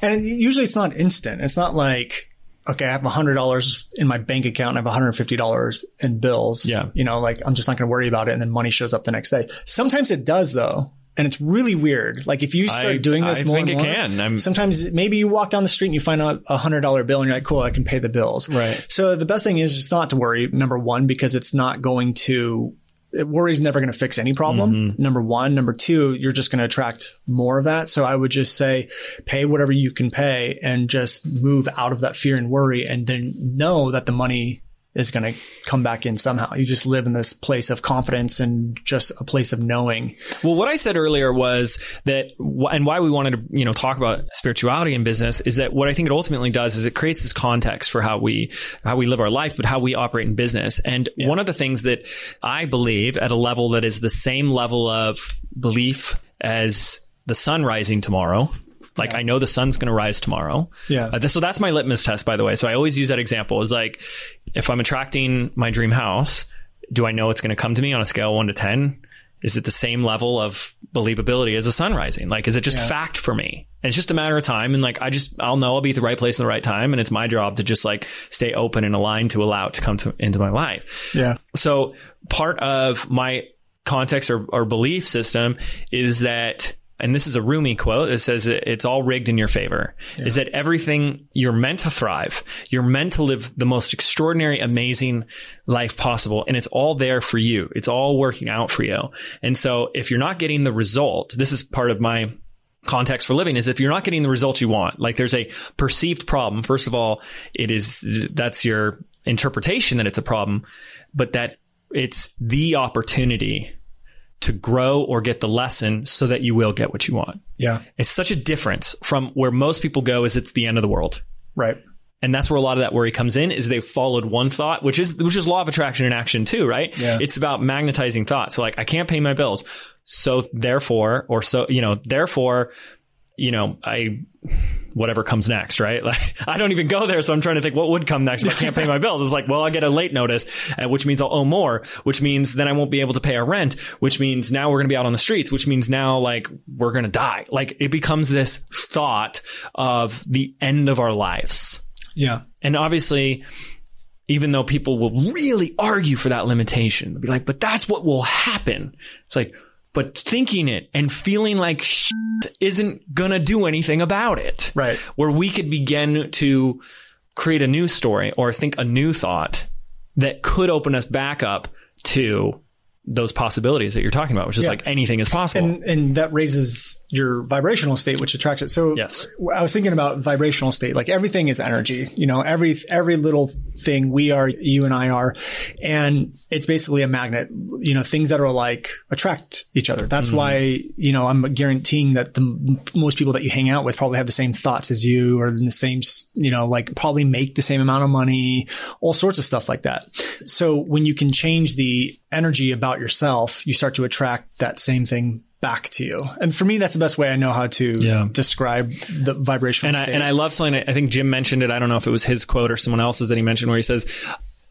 And usually it's not instant. It's not like, okay, I have $100 in my bank account and I have $150 in bills. Yeah. You know, like I'm just not going to worry about it. And then money shows up the next day. Sometimes it does though. And it's really weird. Like if you start I- doing this I more think and it more, can. I'm- sometimes maybe you walk down the street and you find a a hundred dollar bill and you're like, cool, I can pay the bills. Right. So the best thing is just not to worry. Number one, because it's not going to, worry is never going to fix any problem. Mm-hmm. Number one. Number two, you're just going to attract more of that. So I would just say pay whatever you can pay and just move out of that fear and worry and then know that the money is going to come back in somehow. You just live in this place of confidence and just a place of knowing. Well, what I said earlier was that, and why we wanted to, you know, talk about spirituality in business is that what I think it ultimately does is it creates this context for how we, how we live our life, but how we operate in business. And yeah. one of the things that I believe at a level that is the same level of belief as the sun rising tomorrow, like yeah. I know the sun's going to rise tomorrow. Yeah. Uh, so that's my litmus test, by the way. So I always use that example. Is like if I'm attracting my dream house, do I know it's going to come to me on a scale one to ten? Is it the same level of believability as the sun rising? Like, is it just yeah. fact for me? And it's just a matter of time. And like, I just, I'll know I'll be at the right place in the right time. And it's my job to just like stay open and aligned to allow it to come to, into my life. Yeah. So part of my context or, or belief system is that and this is a Rumi quote. It says it's all rigged in your favor. Yeah. Is that everything you're meant to thrive? You're meant to live the most extraordinary, amazing life possible. And it's all there for you. It's all working out for you. And so if you're not getting the result, this is part of my context for living is if you're not getting the results you want, like there's a perceived problem. First of all, it is, that's your interpretation that it's a problem, but that it's the opportunity to grow or get the lesson so that you will get what you want. Yeah. It's such a difference from where most people go is it's the end of the world. Right. And that's where a lot of that worry comes in is they've followed one thought, which is which is law of attraction in action too, right? Yeah. It's about magnetizing thought. So like I can't pay my bills. So therefore, or so, you know, therefore, you know, I whatever comes next, right? Like I don't even go there, so I'm trying to think what would come next if I can't pay my bills. It's like, well, I get a late notice, uh, which means I'll owe more, which means then I won't be able to pay our rent, which means now we're going to be out on the streets, which means now like we're going to die. Like it becomes this thought of the end of our lives. Yeah, and obviously. Even though people will really argue for that limitation, they'll be like, but that's what will happen. It's like, but thinking it and feeling like shit isn't gonna do anything about it. Right. Where we could begin to create a new story or think a new thought that could open us back up to those possibilities that you're talking about, which is yeah. like anything is possible. And, and that raises your vibrational state, which attracts it. So yes. I was thinking about vibrational state. Like everything is energy, you know, every, every little thing we are, you and I are, and it's basically a magnet. You know, things that are alike attract each other. That's mm why, you know, I'm guaranteeing that the most people that you hang out with probably have the same thoughts as you or the same, you know, like probably make the same amount of money, all sorts of stuff like that. So when you can change the energy about yourself, you start to attract that same thing back to you. And for me, that's the best way I know how to yeah. describe the vibrational and state. I, and I love something. I think Jim mentioned it. I don't know if it was his quote or someone else's that he mentioned where he says,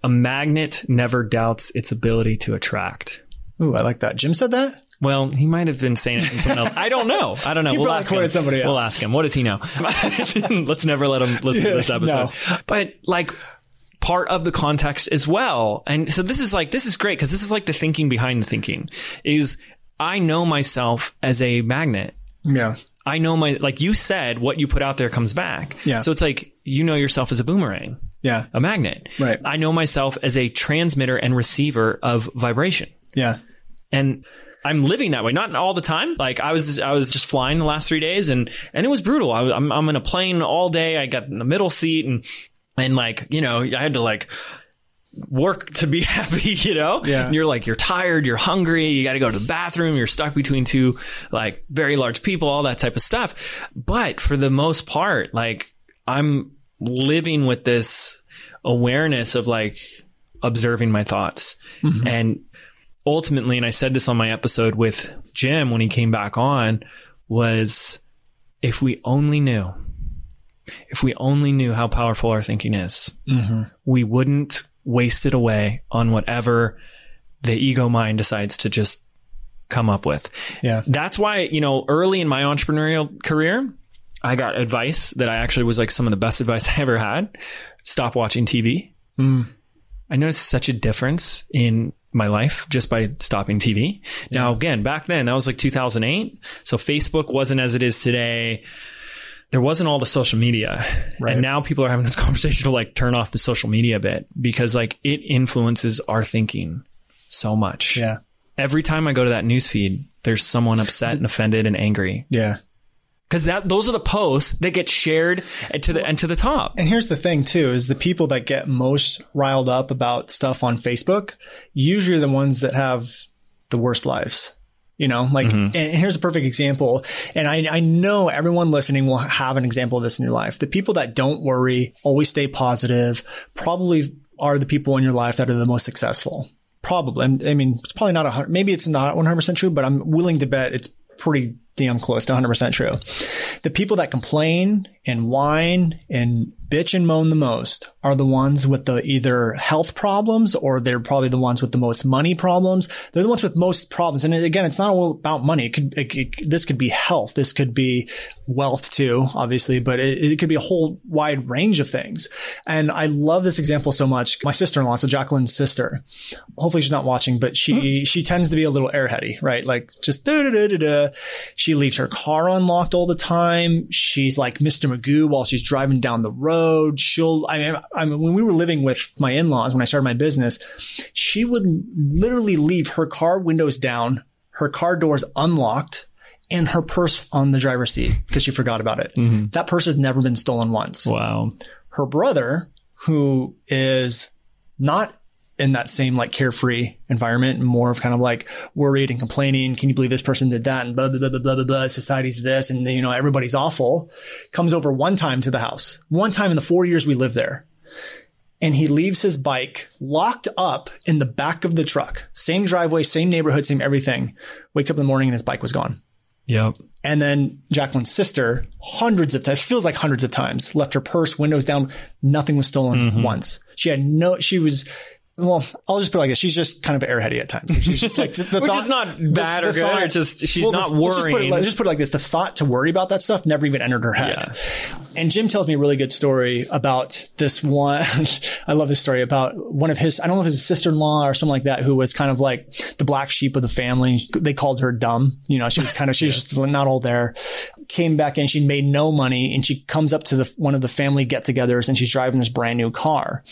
a magnet never doubts its ability to attract. Ooh, I like that. Jim said that? Well, he might have been saying it from someone else. I don't know. I don't know. he we'll ask him. Somebody else. We'll ask him. What does he know? Let's never let him listen to this episode. No. But like part of the context as well. And so this is like, this is great because this is like the thinking behind the thinking is I know myself as a magnet. Yeah. I know my, like you said, what you put out there comes back. Yeah. So it's like, you know yourself as a boomerang. Yeah. A magnet. Right. I know myself as a transmitter and receiver of vibration. Yeah. And I'm living that way. Not all the time. Like I was, I was just flying the last three days and, and it was brutal. I, I'm, I'm in a plane all day. I got in the middle seat and and like you know i had to like work to be happy, you know? Yeah. And you're like, you're tired, you're hungry, you got to go to the bathroom, you're stuck between two like very large people, all that type of stuff. But for the most part, like I'm living with this awareness of like observing my thoughts. Mm-hmm. And ultimately, and I said this on my episode with Jim when he came back on, was if we only knew if we only knew how powerful our thinking is, mm-hmm. we wouldn't waste it away on whatever the ego mind decides to just come up with. Yeah. That's why, you know, early in my entrepreneurial career, I got advice that I actually was like some of the best advice I ever had. Stop watching TV. Mm. I noticed such a difference in my life just by stopping TV. Yeah. Now, again, back then, that was like 2008. So Facebook wasn't as it is today there wasn't all the social media. Right. And now people are having this conversation to like turn off the social media bit because like it influences our thinking so much. Yeah. Every time I go to that news feed, there's someone upset and offended and angry. Yeah. Because that those are the posts that get shared to the and to the top. And here's the thing too, is the people that get most riled up about stuff on Facebook, usually are the ones that have the worst lives. You know, like, mm-hmm. and here's a perfect example. And I, I know everyone listening will have an example of this in your life. The people that don't worry, always stay positive, probably are the people in your life that are the most successful. Probably. I mean, it's probably not a hundred, maybe it's not 100% true, but I'm willing to bet it's pretty damn close to 100% true. The people that complain and whine and bitch and moan the most are the ones with the either health problems or they're probably the ones with the most money problems. They're the ones with most problems. And again, it's not all about money. It could, it, it, this could be health. This could be wealth too, obviously, but it, it could be a whole wide range of things. And I love this example so much. My sister-in-law, so Jacqueline's sister, hopefully she's not watching, but she, mm-hmm. she tends to be a little airheady, right? Like just da da da da. She leaves her car unlocked all the time. She's like Mr. Magoo while she's driving down the road. She'll, I mean, I mean, when we were living with my in-laws, when I started my business, she would literally leave her car windows down, her car doors unlocked, and her purse on the driver's seat because she forgot about it. Mm-hmm. That purse has never been stolen once. Wow. Her brother, who is not in that same like carefree environment, more of kind of like worried and complaining. Can you believe this person did that? And blah, blah, blah, blah, blah, blah, blah. Society's this. And you know, everybody's awful. Comes over one time to the house, one time in the four years we lived there. And he leaves his bike locked up in the back of the truck. Same driveway, same neighborhood, same everything. Wakes up in the morning and his bike was gone. Yep. And then Jacqueline's sister, hundreds of times, feels like hundreds of times, left her purse, windows down. Nothing was stolen mm-hmm. once. She had no, she was, well, I'll just put it like this. She's just kind of airheady at times. She's just like the Which thought, is not bad the, or good. Thought, just she's well, not the, worrying. Just put, it, just put, it, like this: the thought to worry about that stuff never even entered her head. Yeah. And Jim tells me a really good story about this one. I love this story about one of his. I don't know if it's his sister-in-law or something like that, who was kind of like the black sheep of the family. They called her dumb. You know, she was kind of she was just not all there. Came back in. She made no money, and she comes up to the one of the family get-togethers, and she's driving this brand new car.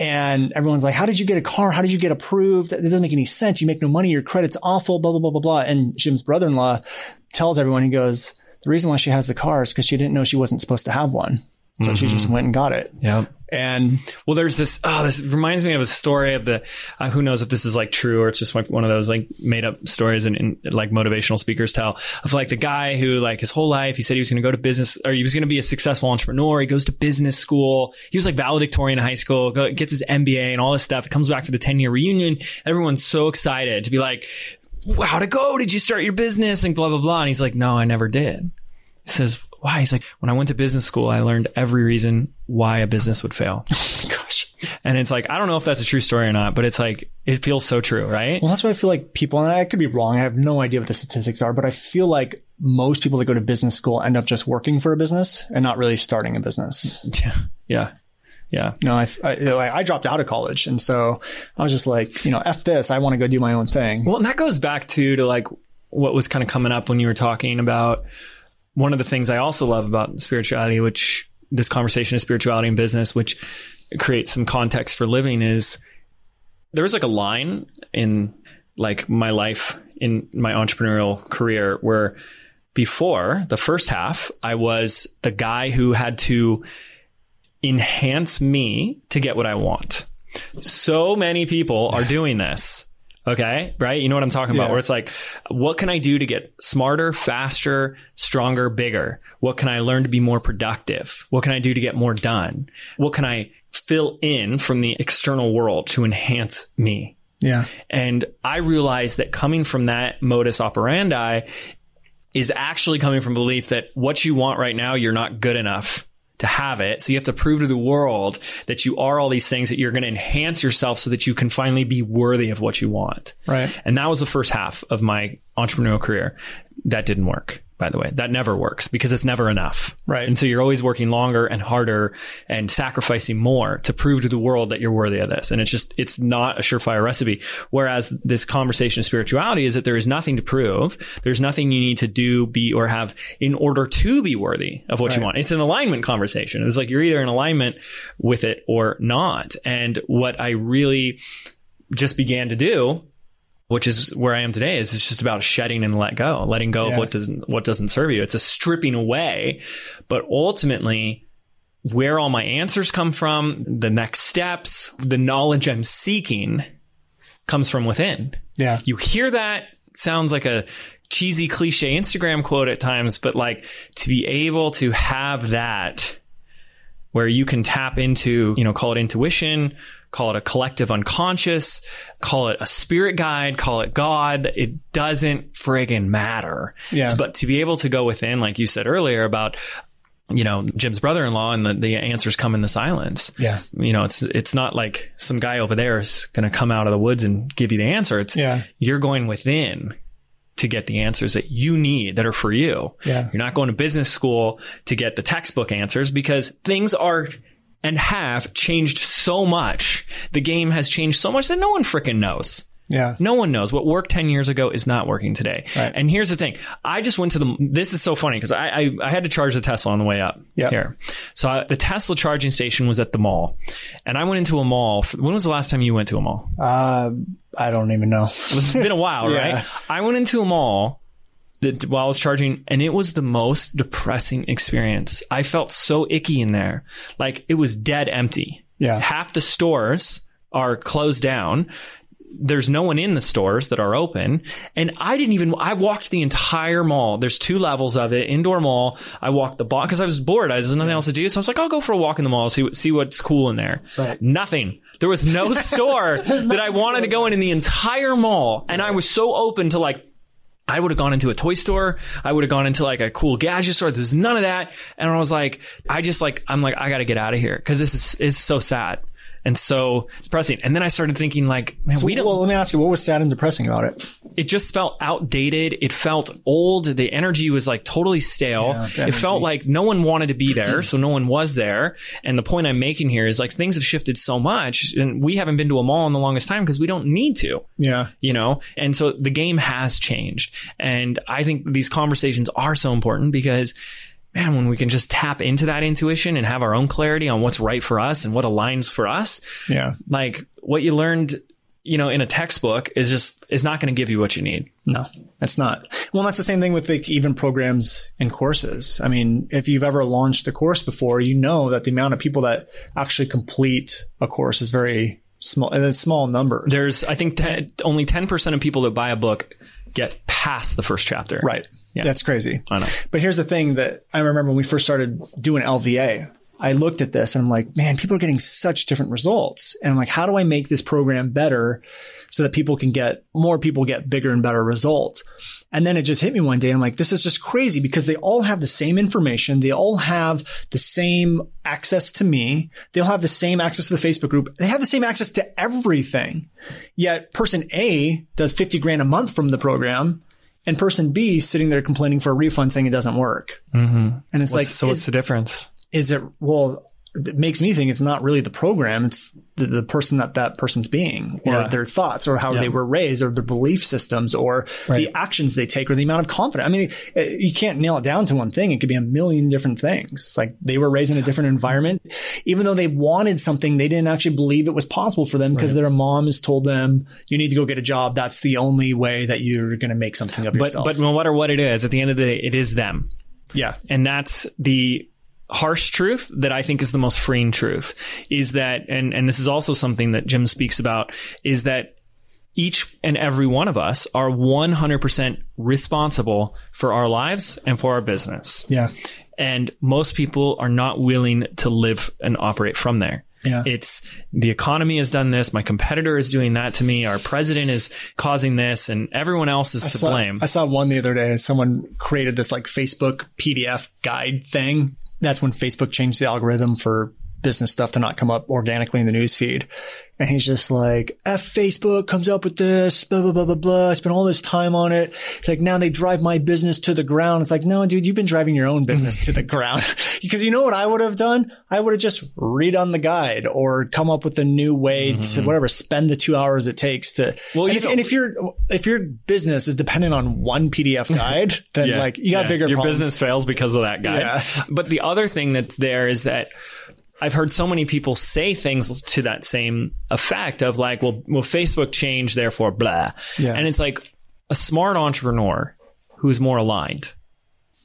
And everyone's like, "How did you get a car? How did you get approved? It doesn't make any sense. You make no money. Your credit's awful, blah, blah, blah, blah, blah. And Jim's brother-in-law tells everyone, he goes, the reason why she has the car is because she didn't know she wasn't supposed to have one. So mm-hmm. she just went and got it. Yeah. And well, there's this, oh, this reminds me of a story of the, uh, who knows if this is like true or it's just like one of those like made up stories and, and, like motivational speakers tell of like the guy who like his whole life, he said he was going to go to business or he was going to be a successful entrepreneur. He goes to business school. He was like valedictorian in high school, go, gets his MBA and all this stuff. It comes back for the 10 year reunion. Everyone's so excited to be like, how'd it go? Did you start your business? And blah, blah, blah. And he's like, no, I never did. He says, why? He's like, when I went to business school, I learned every reason why a business would fail. Oh Gosh. And it's like, I don't know if that's a true story or not, but it's like, it feels so true, right? Well, that's why I feel like people, and I could be wrong. I have no idea what the statistics are, but I feel like most people that go to business school end up just working for a business and not really starting a business. Yeah. Yeah. Yeah. No, I, I, I, dropped out of college. And so I was just like, you know, F this. I want to go do my own thing. Well, and that goes back to, to like what was kind of coming up when you were talking about one of the things I also love about spirituality, which this conversation of spirituality and business, which creates some context for living is there was like a line in like my life in my entrepreneurial career where before the first half, I was the guy who had to enhance me to get what I want. So many people are doing this Okay. Right. You know what I'm talking about? Where it's like, what can I do to get smarter, faster, stronger, bigger? What can I learn to be more productive? What can I do to get more done? What can I fill in from the external world to enhance me? Yeah. And I realized that coming from that modus operandi is actually coming from belief that what you want right now, you're not good enough to have it. So you have to prove to the world that you are all these things that you're going to enhance yourself so that you can finally be worthy of what you want. Right. And that was the first half of my entrepreneurial career. That didn't work by the way. That never works because it's never enough. Right. And so you're always working longer and harder and sacrificing more to prove to the world that you're worthy of this. And it's just, it's not a surefire recipe. Whereas this conversation of spirituality is that there is nothing to prove. There's nothing you need to do, be, or have in order to be worthy of what right. you want. It's an alignment conversation. It's like you're either in alignment with it or not. And what I really just began to do which is where I am today is it's just about shedding and let go, letting go Yeah. of what doesn't, what doesn't serve you. It's a stripping away, but ultimately where all my answers come from, the next steps, the knowledge I'm seeking comes from within. Yeah. You hear that sounds like a cheesy cliche Instagram quote at times, but like to be able to have that where you can tap into, you know, call it intuition, call it a collective unconscious, call it a spirit guide, call it God. It doesn't friggin' matter. Yeah. But to be able to go within, like you said earlier about, you know, Jim's brother-in-law and the, the answers come in the silence. Yeah. You know, it's, it's not like some guy over there is going to come out of the woods and give you the answer. It's, Yeah. you're going within to get the answers that you need that are for you. Yeah. You're not going to business school to get the textbook answers because things are and have changed so much. The game has changed so much that no one freaking knows. Yeah. No one knows what worked 10 years ago is not working today. Right. And here's the thing. I just went to the, this is so funny because I, I, I had to charge the Tesla on the way up Yeah. here. So I, the Tesla charging station was at the mall and I went into a mall. For, when was the last time you went to a mall? Uh, I don't even know. It's been a while, Yeah. right? I went into a mall that while I was charging and it was the most depressing experience. I felt so icky in there. Like it was dead empty. Yeah. Half the stores are closed down. There's no one in the stores that are open. And I didn't even, I walked the entire mall. There's two levels of it, indoor mall. I walked the block because I was bored. I had nothing else to do. So I was like, I'll go for a walk in the mall, see, what- see what's cool in there. Right. Nothing. There was no store that I wanted to go in in the entire mall. And I was so open to like, I would have gone into a toy store. I would have gone into like a cool gadget store. There was none of that. And I was like, I just like, I'm like, I got to get out of here because this is, is so sad and so depressing. And then I started thinking like, man, we don't, well, let me ask you, what was sad and depressing about it? it just felt outdated. It felt old. The energy was like totally stale. Yeah, it felt like no one wanted to be there. so no one was there. And the point I'm making here is like things have shifted so much and we haven't been to a mall in the longest time because we don't need to Yeah. you know and so the game has changed and i think these conversations are so important because man when we can just tap into that intuition and have our own clarity on what's right for us and what aligns for us Yeah. like what you learned you know in a textbook is just is not going to give you what you need No, that's not. Well, that's the same thing with like even programs and courses. I mean, if you've ever launched a course before, you know that the amount of people that actually complete a course is very small, and it's small numbers. there's i think 10, only 10% of people that buy a book get past the first chapter Right. Yeah. That's crazy. I know. But here's the thing that I remember when we first started doing LVA. I looked at this and I'm like, man, people are getting such different results. And I'm like, how do I make this program better so that people can get more people get bigger and better results? And then it just hit me one day. I'm like, this is just crazy because they all have the same information. They all have the same access to me. They all have the same access to the Facebook group. They have the same access to everything. Yet person A does 50 grand a month from the program and person B sitting there complaining for a refund saying it doesn't work. Mm-hmm. And it's like, so what's the difference is it, well, it makes me think it's not really the program. It's the, the person that that person's being or Yeah. their thoughts or how Yeah. they were raised or their belief systems or Right. the actions they take or the amount of confidence. I mean, eh, you can't nail it down to one thing. It could be a million different things. It's like they were raised in a different environment. Even though they wanted something, they didn't actually believe it was possible for them because their mom has told them, you need to go get a job. That's the only way that you're going to make something of but yourself. but no matter what it is at the end of the day it is them yeah. and that's the harsh truth that I think is the most freeing truth is that and and this is also something that Jim speaks about is that each and every one of us are 100% responsible for our lives and for our business. Yeah. And most people are not willing to live and operate from there. Yeah. It's the economy has done this. My competitor is doing that to me. Our president is causing this and everyone else is to saw, blame. I saw one the other day. Someone created this like Facebook PDF guide thing. That's when Facebook changed the algorithm for business stuff to not come up organically in the news feed. And he's just like, F Facebook comes up with this, blah, blah, blah, blah, blah. I spent all this time on it. It's like, now they drive my business to the ground. It's like, no, dude, you've been driving your own business to the ground. because you know what I would have done? I would have just redone the guide or come up with a new way to mm-hmm. whatever, spend the two hours it takes to, Well, and, if, know- and if your, if your business is dependent on one PDF guide, then like you got yeah. bigger Your problems. business fails because of that guy. Yeah. But the other thing that's there is that I've heard so many people say things to that same effect of like, well, well, Facebook changed, therefore blah. Yeah. And it's like a smart entrepreneur who's more aligned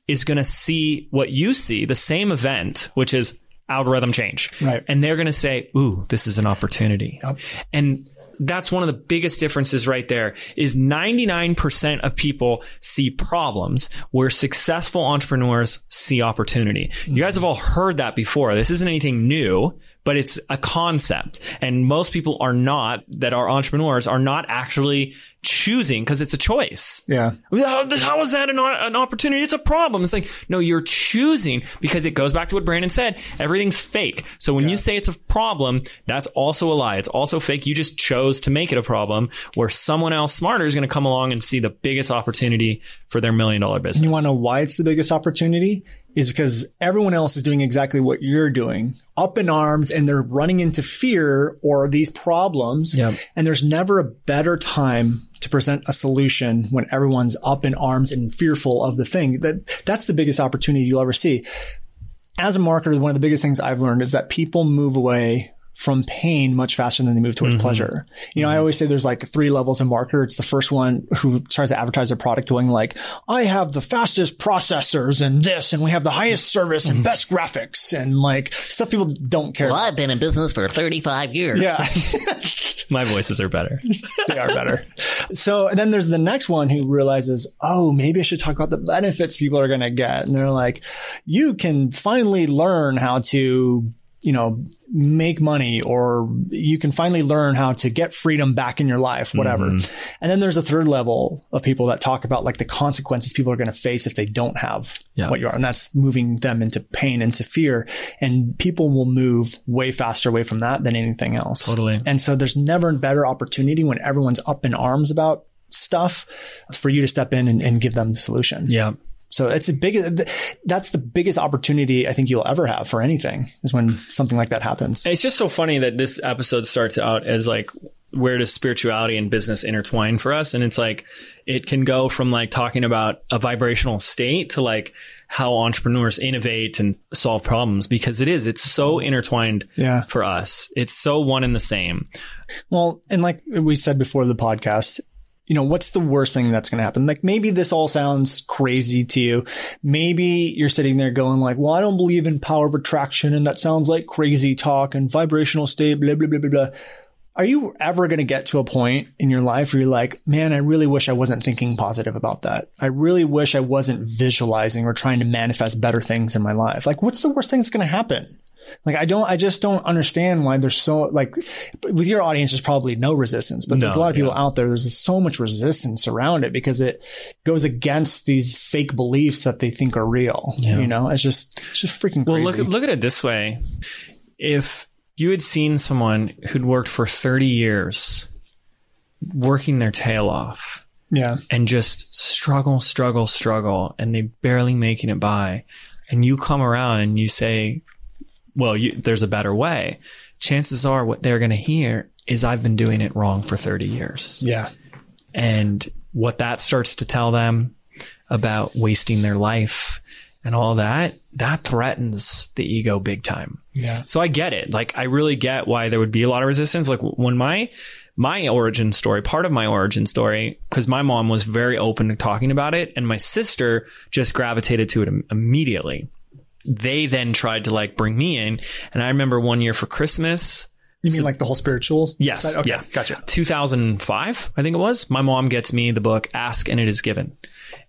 is going to see what you see, the same event, which is algorithm change. Right. And they're going to say, ooh, this is an opportunity. Yep. And that's one of the biggest differences right there is 99% of people see problems where successful entrepreneurs see opportunity. You guys have all heard that before. This isn't anything new, but it's a concept. And most people are not that are entrepreneurs are not actually choosing because it's a choice. Yeah. How, how is that an, an opportunity? It's a problem. It's like, no, you're choosing because it goes back to what Brandon said. Everything's fake. So when you say it's a problem, that's also a lie. It's also fake. You just chose to make it a problem where someone else smarter is going to come along and see the biggest opportunity for their million dollar business. You want to know why it's the biggest opportunity? Is because everyone else is doing exactly what you're doing, up in arms, and they're running into fear or these problems. Yep. And there's never a better time to present a solution when everyone's up in arms and fearful of the thing. That that's the biggest opportunity you'll ever see. As a marketer, one of the biggest things I've learned is that people move away from pain much faster than they move towards mm-hmm. pleasure. You know, I always say there's like three levels of marketer. It's the first one who tries to advertise their product going like, I have the fastest processors and this, and we have the highest service and mm-hmm. best graphics and like stuff people don't care. Well, I've been in business for 35 years. Yeah. My voices are better. they are better. So and then there's the next one who realizes, oh, maybe I should talk about the benefits people are going to get. And they're like, you can finally learn how to, you know, make money or you can finally learn how to get freedom back in your life, whatever. Mm-hmm. And then there's a third level of people that talk about like the consequences people are going to face if they don't have Yeah. what you are. And that's moving them into pain, into fear. And people will move way faster away from that than anything else. Totally. And so there's never a better opportunity when everyone's up in arms about stuff for you to step in and, and give them the solution. Yeah. So it's the biggest, that's the biggest opportunity I think you'll ever have for anything is when something like that happens. It's just so funny that this episode starts out as like, where does spirituality and business intertwine for us? And it's like, it can go from like talking about a vibrational state to like how entrepreneurs innovate and solve problems because it is, it's so mm-hmm. intertwined Yeah. for us. It's so one and the same. Well, and like we said before the podcast, you know, what's the worst thing that's going to happen? Like maybe this all sounds crazy to you. Maybe you're sitting there going like, well, I don't believe in power of attraction and that sounds like crazy talk and vibrational state, blah, blah, blah, blah, blah. Are you ever going to get to a point in your life where you're like, man, I really wish I wasn't thinking positive about that. I really wish I wasn't visualizing or trying to manifest better things in my life. Like, what's the worst thing that's going to happen? Like, I don't, I just don't understand why there's so, like, with your audience, there's probably no resistance, but there's a lot of people yeah. out there. There's so much resistance around it because it goes against these fake beliefs that they think are real. Yeah. You know, it's just, it's just freaking Well, crazy. look, look at it this way. If you had seen someone who'd worked for 30 years working their tail off yeah. and just struggle, struggle, struggle, and they barely making it by, and you come around and you say, well, you, there's a better way. Chances are what they're going to hear is I've been doing it wrong for 30 years. Yeah. And what that starts to tell them about wasting their life and all that, that threatens the ego big time. Yeah. So I get it. Like I really get why there would be a lot of resistance. Like when my my origin story, part of my origin story, because my mom was very open to talking about it, and my sister just gravitated to it im- immediately. They then tried to like bring me in, and I remember one year for Christmas. You mean like the whole spiritual? Yes, side? Okay. yeah, Gotcha. 2005, I think it was. My mom gets me the book "Ask and It Is Given."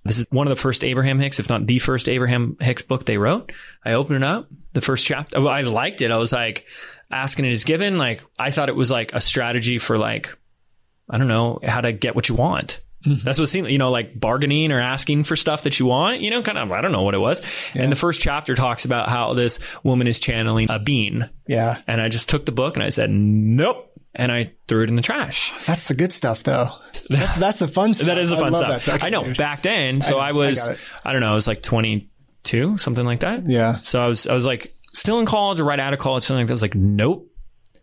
This is one of the first Abraham Hicks, if not the first Abraham Hicks book they wrote. I opened it up, the first chapter. oh, I liked it. I was like, "Ask and It Is Given." Like I thought it was like a strategy for like, I don't know, how to get what you want. Mm-hmm. That's what it seemed, you know, like bargaining or asking for stuff that you want, you know, kind of, I don't know what it was. And the first chapter talks about how this woman is channeling a bean. Yeah. And I just took the book and I said, nope. And I threw it in the trash. That's the good stuff though. That's, that's the fun stuff. That is the I fun love stuff. that. I know back then. So I- I, I was, I, don't know, I was like 22, something like that. Yeah. So I was, I was like still in college or right out of college, something like that. I was like, nope,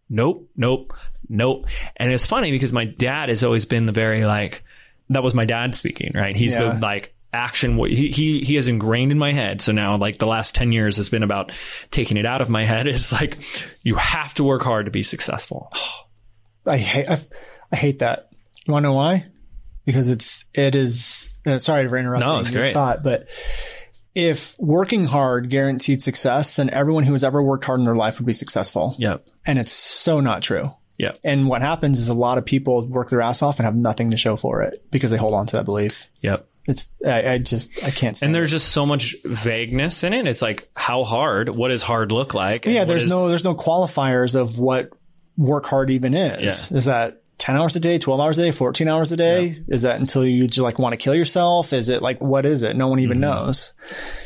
nope, nope, nope. And it's funny because my dad has always been the very like, that was my dad speaking, right? He's Yeah. the like, action he, he he has ingrained in my head so now like the last 10 years has been about taking it out of my head is like you have to work hard to be successful I hate I, I hate that. You want to know why? Because it's it is. Uh, sorry for interrupting. No, it's your great. Thought, but if working hard guaranteed success, then everyone who has ever worked hard in their life would be successful. yep And it's so not true. Yep And what happens is a lot of people work their ass off and have nothing to show for it because they hold on to that belief. yep It's I, I just I can't. Stand and it. there's just so much vagueness in it it's like how hard what does hard look like yeah, there's is- no there's no qualifiers of what work hard even is. Yeah. Is that 10 hours a day, 12 hours a day, 14 hours a day? Is that until you just like want to kill yourself? Is it like what is it? No one even knows.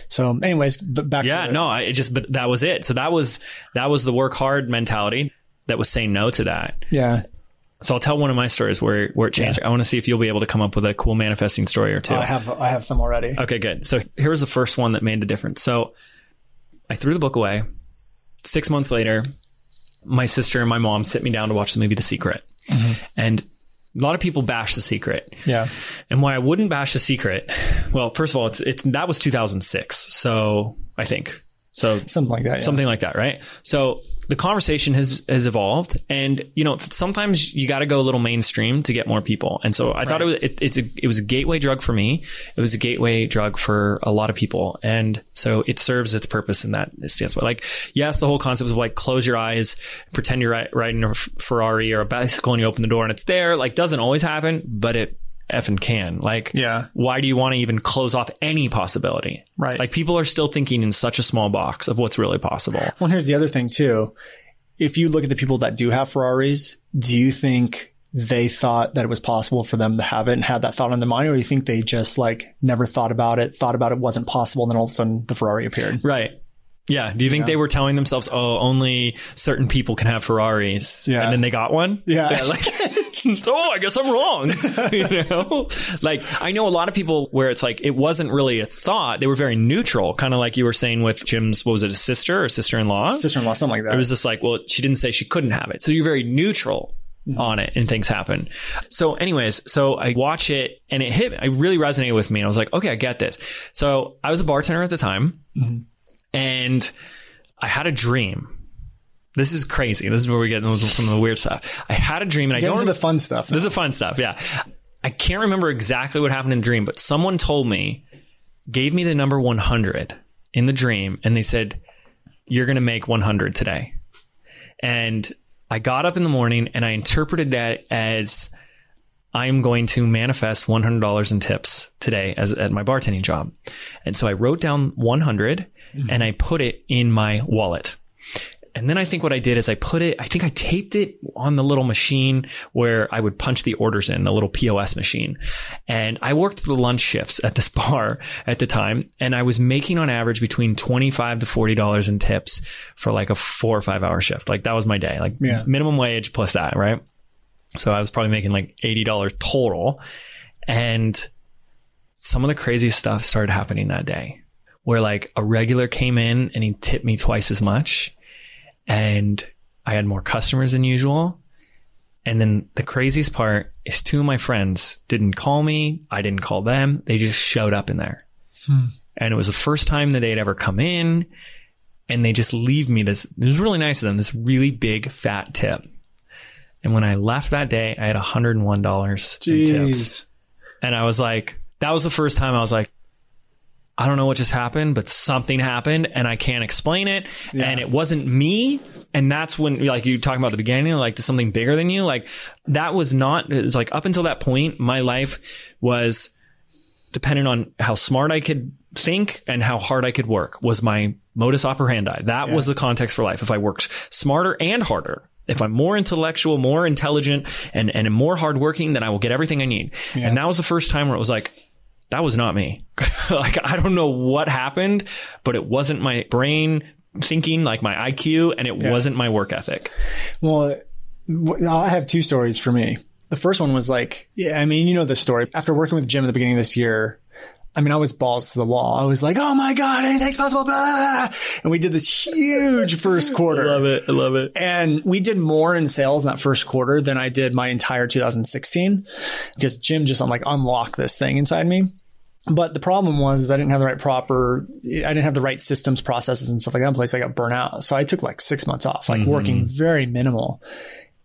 So anyways, but back Mm-hmm. yeah to no i it just but that was it so that was that was the work hard mentality that was saying no to that yeah. so i'll tell one of my stories where where it changed i want to see if you'll be able to come up with a cool manifesting story or two I have I have some already. Okay, good. So here's the first one that made the difference. So I threw the book away. Six months later, my sister and my mom sit me down to watch the movie The Secret. Mm-hmm. And a lot of people bash The Secret. Yeah. And why I wouldn't bash The Secret, well, first of all, it's, it's that was 2006. So I think. So Something like that. Yeah. something like that, right? So the conversation has has evolved, and you know sometimes you got to go a little mainstream to get more people. And so I thought it was it, it's a it was a gateway drug for me. It was a gateway drug for a lot of people, and so it serves its purpose in that stance. Like yes, the whole concept of like close your eyes, pretend you're ri- riding a Ferrari or a bicycle, and you open the door and it's there. Like doesn't always happen, but it effing can. Like Yeah. why do you want to even close off any possibility? Right. Like people are still thinking in such a small box of what's really possible. Well, here's the other thing too. If you look at the people that do have Ferraris, do you think they thought that it was possible for them to have it and had that thought on their mind, or do you think they just like never thought about it, thought about it wasn't possible, and then all of a sudden the Ferrari appeared? Right. Yeah. Do you think they were telling themselves, oh, only certain people can have Ferraris? Yeah. And then they got one? Yeah. like, oh, I guess I'm wrong. you know? Like, I know a lot of people where it's like, it wasn't really a thought. They were very neutral, kind of like you were saying with Jim's, what was it, a sister or sister in law? Sister-in-law, something like that. It was just like, well, she didn't say she couldn't have it. So you're very neutral mm-hmm. on it and things happen. So anyways, so I watch it and it hit, it really resonated with me. And I was like, okay, I get this. So I was a bartender at the time mm-hmm. and I had a dream. This is crazy. This is where we get into some of the weird stuff. I had a dream and I Get don't into the fun stuff. this is the fun stuff. Yeah. I can't remember exactly what happened in the dream, but someone told me, gave me the number 100 in the dream, and they said, You're going to make 100 today. And I got up in the morning and I interpreted that as I'm going to manifest $100 in tips today as at my bartending job. And so I wrote down 100 mm-hmm. and I put it in my wallet. And then I think what I did is I put it, I think I taped it on the little machine where I would punch the orders in, the little POS machine. And I worked the lunch shifts at this bar at the time. And I was making on average between 25 to $40 in tips for like a four or five hour shift. Like that was my day, like Yeah. minimum wage plus that, right? So I was probably making like $80 total. And some of the craziest stuff started happening that day where like a regular came in and he tipped me twice as much and I had more customers than usual. And then the craziest part is two of my friends didn't call me. I didn't call them. They just showed up in there. Hmm. And it was the first time that they'd ever come in and they just leave me this, it was really nice of them, this really big fat tip. And when I left that day, I had $101 in tips. And I was like, that was the first time I was like, I don't know what just happened, but something happened and I can't explain it. And it wasn't me. And that's when, like you talking about the beginning, like there's something bigger than you. Like that was not, it's like up until that point, my life was dependent on how smart I could think and how hard I could work was my modus operandi. That was the context for life. If I worked smarter and harder, if I'm more intellectual, more intelligent, and, and more hardworking, then I will get everything I need. And that was the first time where it was like, that was not me. like, I don't know what happened, but it wasn't my brain thinking, like my IQ, and it wasn't my work ethic. Well, I have two stories for me. The first one was like, yeah, I mean, you know the story. After working with Jim at the beginning of this year, I mean, I was balls to the wall. I was like, oh my God, anything's possible. Blah. And we did this huge first quarter. I love it. I love it. And we did more in sales in that first quarter than I did my entire 2016 because Jim just like unlocked this thing inside me. But the problem was I didn't have the right proper, I didn't have the right systems, processes, and stuff like that in place. I got burnt out. So I took like six months off, like mm-hmm. working very minimal.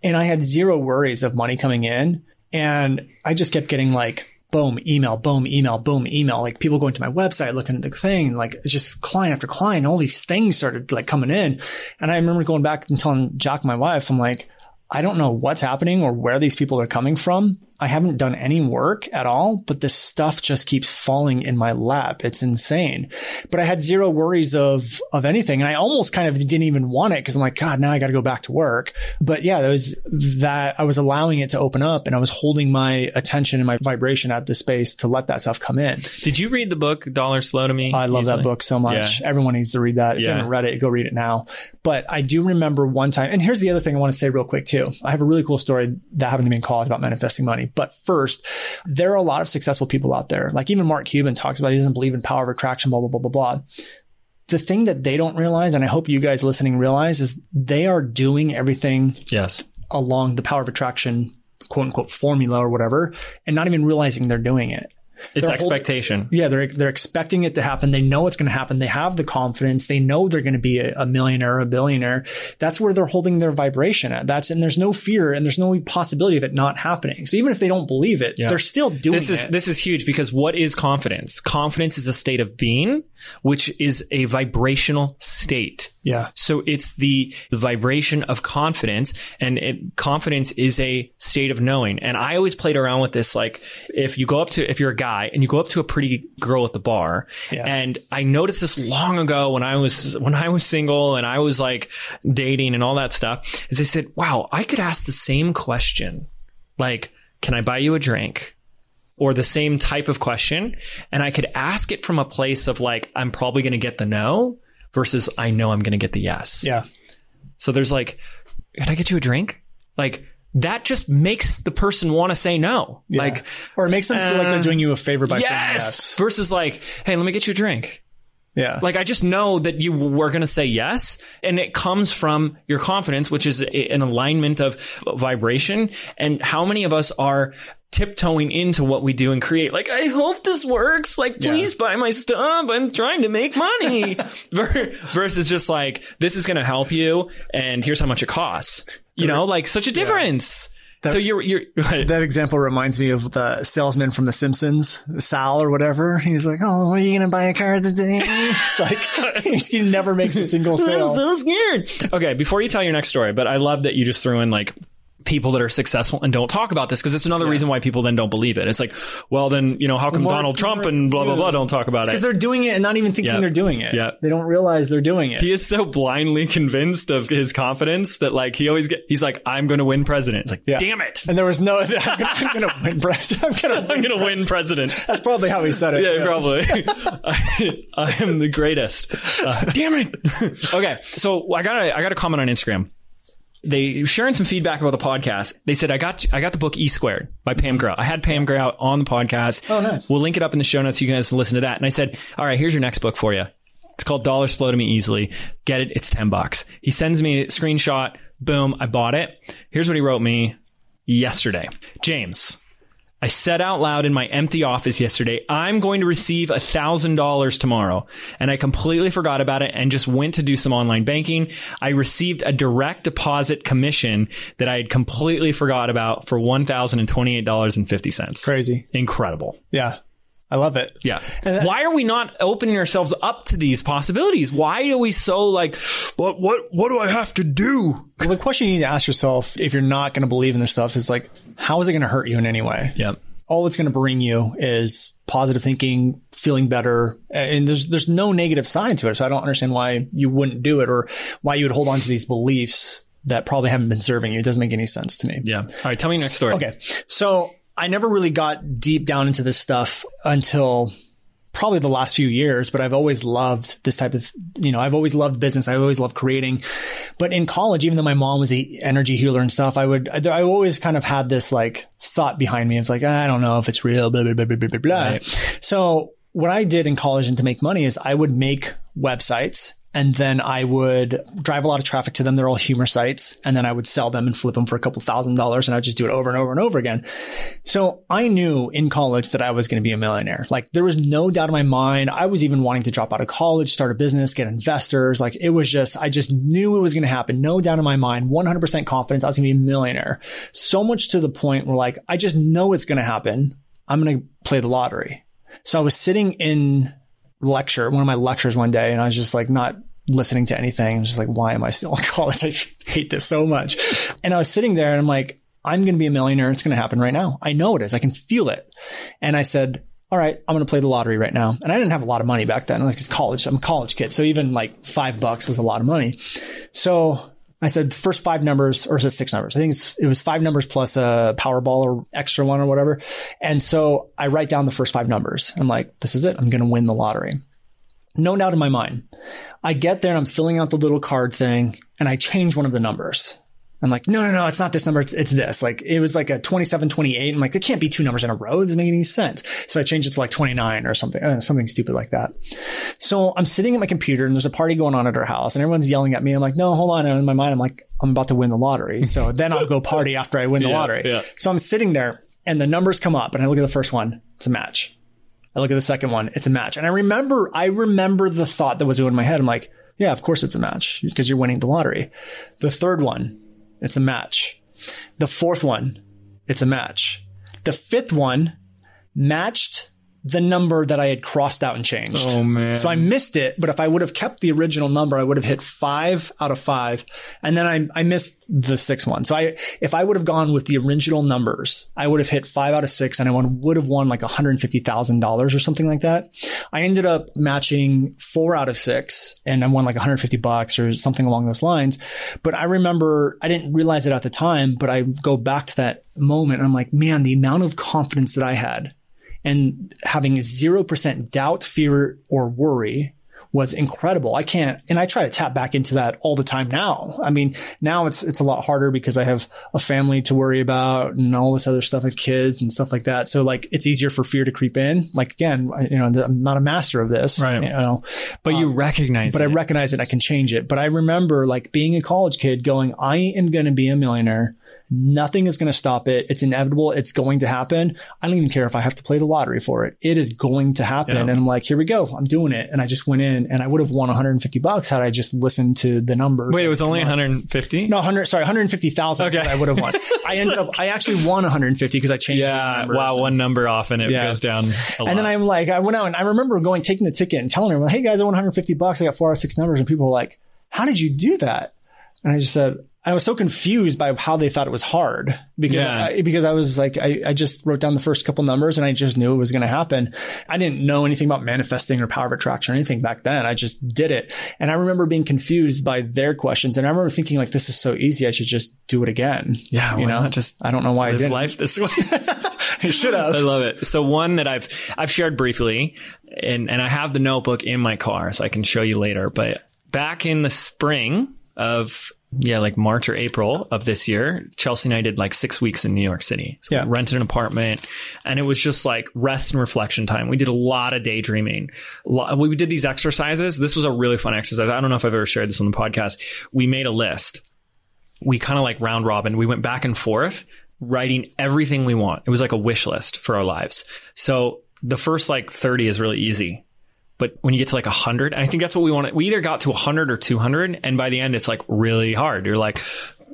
And I had zero worries of money coming in. And I just kept getting like, boom, email, boom, email, boom, email. Like people going to my website, looking at the thing, like just client after client. All these things started like coming in. And I remember going back and telling Jack, my wife, I'm like, I don't know what's happening or where these people are coming from. I haven't done any work at all, but this stuff just keeps falling in my lap. It's insane. But I had zero worries of, of anything. And I almost kind of didn't even want it because I'm like, God, now I got to go back to work. But yeah, there was that I was allowing it to open up and I was holding my attention and my vibration at the space to let that stuff come in. Did you read the book Dollars Flow to Me? I love that book so much. Everyone needs to read that. If you haven't read it, go read it now. But I do remember one time, and here's the other thing I want to say real quick too. I have a really cool story that happened to me in college about manifesting money. But first, there are a lot of successful people out there. Like even Mark Cuban talks about he doesn't believe in power of attraction, blah, blah, blah, blah, blah. The thing that they don't realize, and I hope you guys listening realize, is they are doing everything Yes. along the power of attraction, quote unquote, formula or whatever, and not even realizing they're doing it. It's They're expectation. Yeah, they're they're expecting it to happen. They know it's going to happen. They have the confidence. They know they're going to be a, a millionaire a billionaire. That's where they're holding their vibration at. That's and there's no fear and there's no possibility of it not happening. So even if they don't believe it, they're still doing this is it. this is huge because what is confidence? Confidence is a state of being, which is a vibrational state. Yeah, So it's the, the vibration of confidence and it, confidence is a state of knowing. And I always played around with this. Like if you go up to, if you're a guy and you go up to a pretty girl at the bar Yeah. and I noticed this long ago when I was, when I was single and I was like dating and all that stuff is I said, wow, I could ask the same question. Like, can I buy you a drink? Or the same type of question. And I could ask it from a place of like, I'm probably going to get the no versus I know I'm going to get the yes. yeah, So there's like, can I get you a drink? Like that just makes the person want to say no. yeah. Like, or it makes them feel like they're uh, doing you a favor by saying yes, yes. versus like, hey, let me get you a drink. Yeah, Like I just know that you were going to say yes, and it comes from your confidence, which is an alignment of vibration. And how many of us are tiptoeing into what we do and create? Like, I hope this works. Like, please buy my stuff. I'm trying to make money. Versus just like, this is going to help you, and here's how much it costs. You know, like such a difference. So you're you're that example reminds me of the salesman from The Simpsons, Sal or whatever. He's like, "Oh, are you going to buy a car today?" It's like he never makes a single sale. I'm so scared. Okay, before you tell your next story, but I love that you just threw in like people that are successful and don't talk about this because it's another reason why people then don't believe it. It's like, well, then you know, how come Mark- Donald Trump and blah blah blah don't talk about it? because they're doing it and not even thinking Yeah. they're doing it. Yeah. They don't realize they're doing it. He is so blindly convinced of his confidence that like he always get. He's like, I'm going to win president. It's like, Yeah. damn it, and there was no, I'm I'm gonna win president. I'm gonna win. I'm going to win president. That's probably how he said it. Yeah, probably. I, I am the greatest. Uh, damn it. okay, so I got a, I got a comment on Instagram. They sharing some feedback about the podcast. They said I got I got the book E Squared by Pam Grout. I had Pam out on the podcast. Oh, nice. We'll link it up in the show notes. So you guys can listen to that. And I said, all right, here's your next book for you. It's called Dollars Flow to Me Easily. Get it? It's ten bucks. He sends me a screenshot. Boom, I bought it. Here's what he wrote me yesterday. James, I said out loud in my empty office yesterday, I'm going to receive $1,000 tomorrow. And I completely forgot about it and just went to do some online banking. I received a direct deposit commission that I had completely forgot about for $1,028.50. Crazy. Incredible. Yeah. I love it. Yeah. And that- Why are we not opening ourselves up to these possibilities? Why are we so like, what, what, what do I have to do? Well, the question you need to ask yourself if you're not going to believe in this stuff is like, how is it going to hurt you in any way? Yep. all it's going to bring you is positive thinking, feeling better, and there's there's no negative side to it. So I don't understand why you wouldn't do it or why you would hold on to these beliefs that probably haven't been serving you. It doesn't make any sense to me. Yeah. All right. Tell me your next story. Okay, so I never really got deep down into this stuff until probably the last few years, but I've always loved this type of, you know, I've always loved business. I always loved creating. But in college, even though my mom was a energy healer and stuff, I would, I, I always kind of had this like thought behind me. It's like, ah, I don't know if it's real, blah, blah, blah, blah, blah, blah, blah. Right. So what I did in college and to make money is I would make websites and then I would drive a lot of traffic to them. They're all humor sites. And then I would sell them and flip them for a couple thousand dollars. And I'd just do it over and over and over again. So I knew in college that I was going to be a millionaire. Like there was no doubt in my mind. I was even wanting to drop out of college, start a business, get investors. Like it was just, I just knew it was going to happen. No doubt in my mind, 100% confidence I was going to be a millionaire. So much to the point where like, I just know it's going to happen. I'm going to play the lottery. So I was sitting in lecture, one of my lectures one day, and I was just like not listening to anything. I was just like, why am I still in college? I hate this so much. And I was sitting there and I'm like, I'm going to be a millionaire. It's going to happen right now. I know it is. I can feel it. And I said, all right, I'm going to play the lottery right now. And I didn't have a lot of money back then. Like it's college. I'm a college kid. So even like five bucks was a lot of money. So I said first five numbers, or is it six numbers? I think it was five numbers plus a Powerball or extra one or whatever. And so I write down the first five numbers. I'm like, this is it. I'm going to win the lottery. No doubt in my mind. I get there and I'm filling out the little card thing and I change one of the numbers. I'm like, no, no, no, it's not this number. It's, it's this. Like it was like a 27, 28. I'm like, it can't be two numbers in a row. It doesn't make any sense. So I changed it to like 29 or something, uh, something stupid like that. So I'm sitting at my computer and there's a party going on at our house and everyone's yelling at me. I'm like, no, hold on. And in my mind, I'm like, I'm about to win the lottery. So then I'll go party after I win the Yeah, lottery. yeah. So I'm sitting there and the numbers come up and I look at the first one. It's a match. I look at the second one. It's a match. And I remember, I remember the thought that was in my head. I'm like, yeah, of course it's a match because you're winning the lottery. The third one, it's a match. The fourth one, it's a match. The fifth one matched the number that I had crossed out and changed. Oh, man. So I missed it, but if I would have kept the original number, I would have hit five out of five. And then I, I missed the sixth one. So I, if I would have gone with the original numbers, I would have hit five out of six and I won- would have won like $150,000 or something like that. I ended up matching four out of six and I won like 150 bucks or something along those lines. But I remember I didn't realize it at the time, but I go back to that moment and I'm like, man, the amount of confidence that I had and having 0% doubt, fear, or worry was incredible. I can't, and I try to tap back into that all the time now. I mean, now it's, it's a lot harder because I have a family to worry about and all this other stuff with kids and stuff like that. So like it's easier for fear to creep in. Like again, I- you know, I'm not a master of this, Right. You know, But you um, recognize but I recognize it. I can change it. But I remember like being a college kid going, I am going to be a millionaire. Nothing is going to stop it. It's inevitable. It's going to happen. I don't even care if I have to play the lottery for it. It is going to happen. Yeah. And I'm like, here we go. I'm doing it. And I just went in and I would have won 150 bucks had I just listened to the numbers. Wait, it was only 150? no, 100, sorry, 150,000 Okay. I would have won. I ended up, I actually won 150 because I changed the Yeah. Wow. One number off and it Yeah. goes down a lot. and then I'm like, I went out and I remember going, taking the ticket and telling everyone, Hey guys, I won 150 bucks. I got four out of six numbers. And people were like, how did you do that? And I just said, I was so confused by how they thought it was hard because, Yeah. I, because I was like, I, I just wrote down the first couple numbers and I just knew it was going to happen. I didn't know anything about manifesting or power of attraction or anything back then. I just did it. And I remember being confused by their questions. And I remember thinking like, this is so easy. I should just do it again. Yeah, You know, just I don't know why I didn't. life this way. I should have. I love it. So one that I've I've shared briefly, and and I have the notebook in my car, so I can show you later. But back in the spring of yeah, like March or April of this year, Chelsea and I did like six weeks in New York City. So Yeah. we rented an apartment, and it was just like rest and reflection time. We did a lot of daydreaming. We did these exercises. This was a really fun exercise. I don't know if I've ever shared this on the podcast. We made a list we kind of like round robin. We went back and forth writing everything we want. It was like a wish list for our lives. So the first like 30 is really easy. But when you get to like 100, and I think that's what we wanted. We either got to 100 or 200. And by the end, it's like really hard. You're like,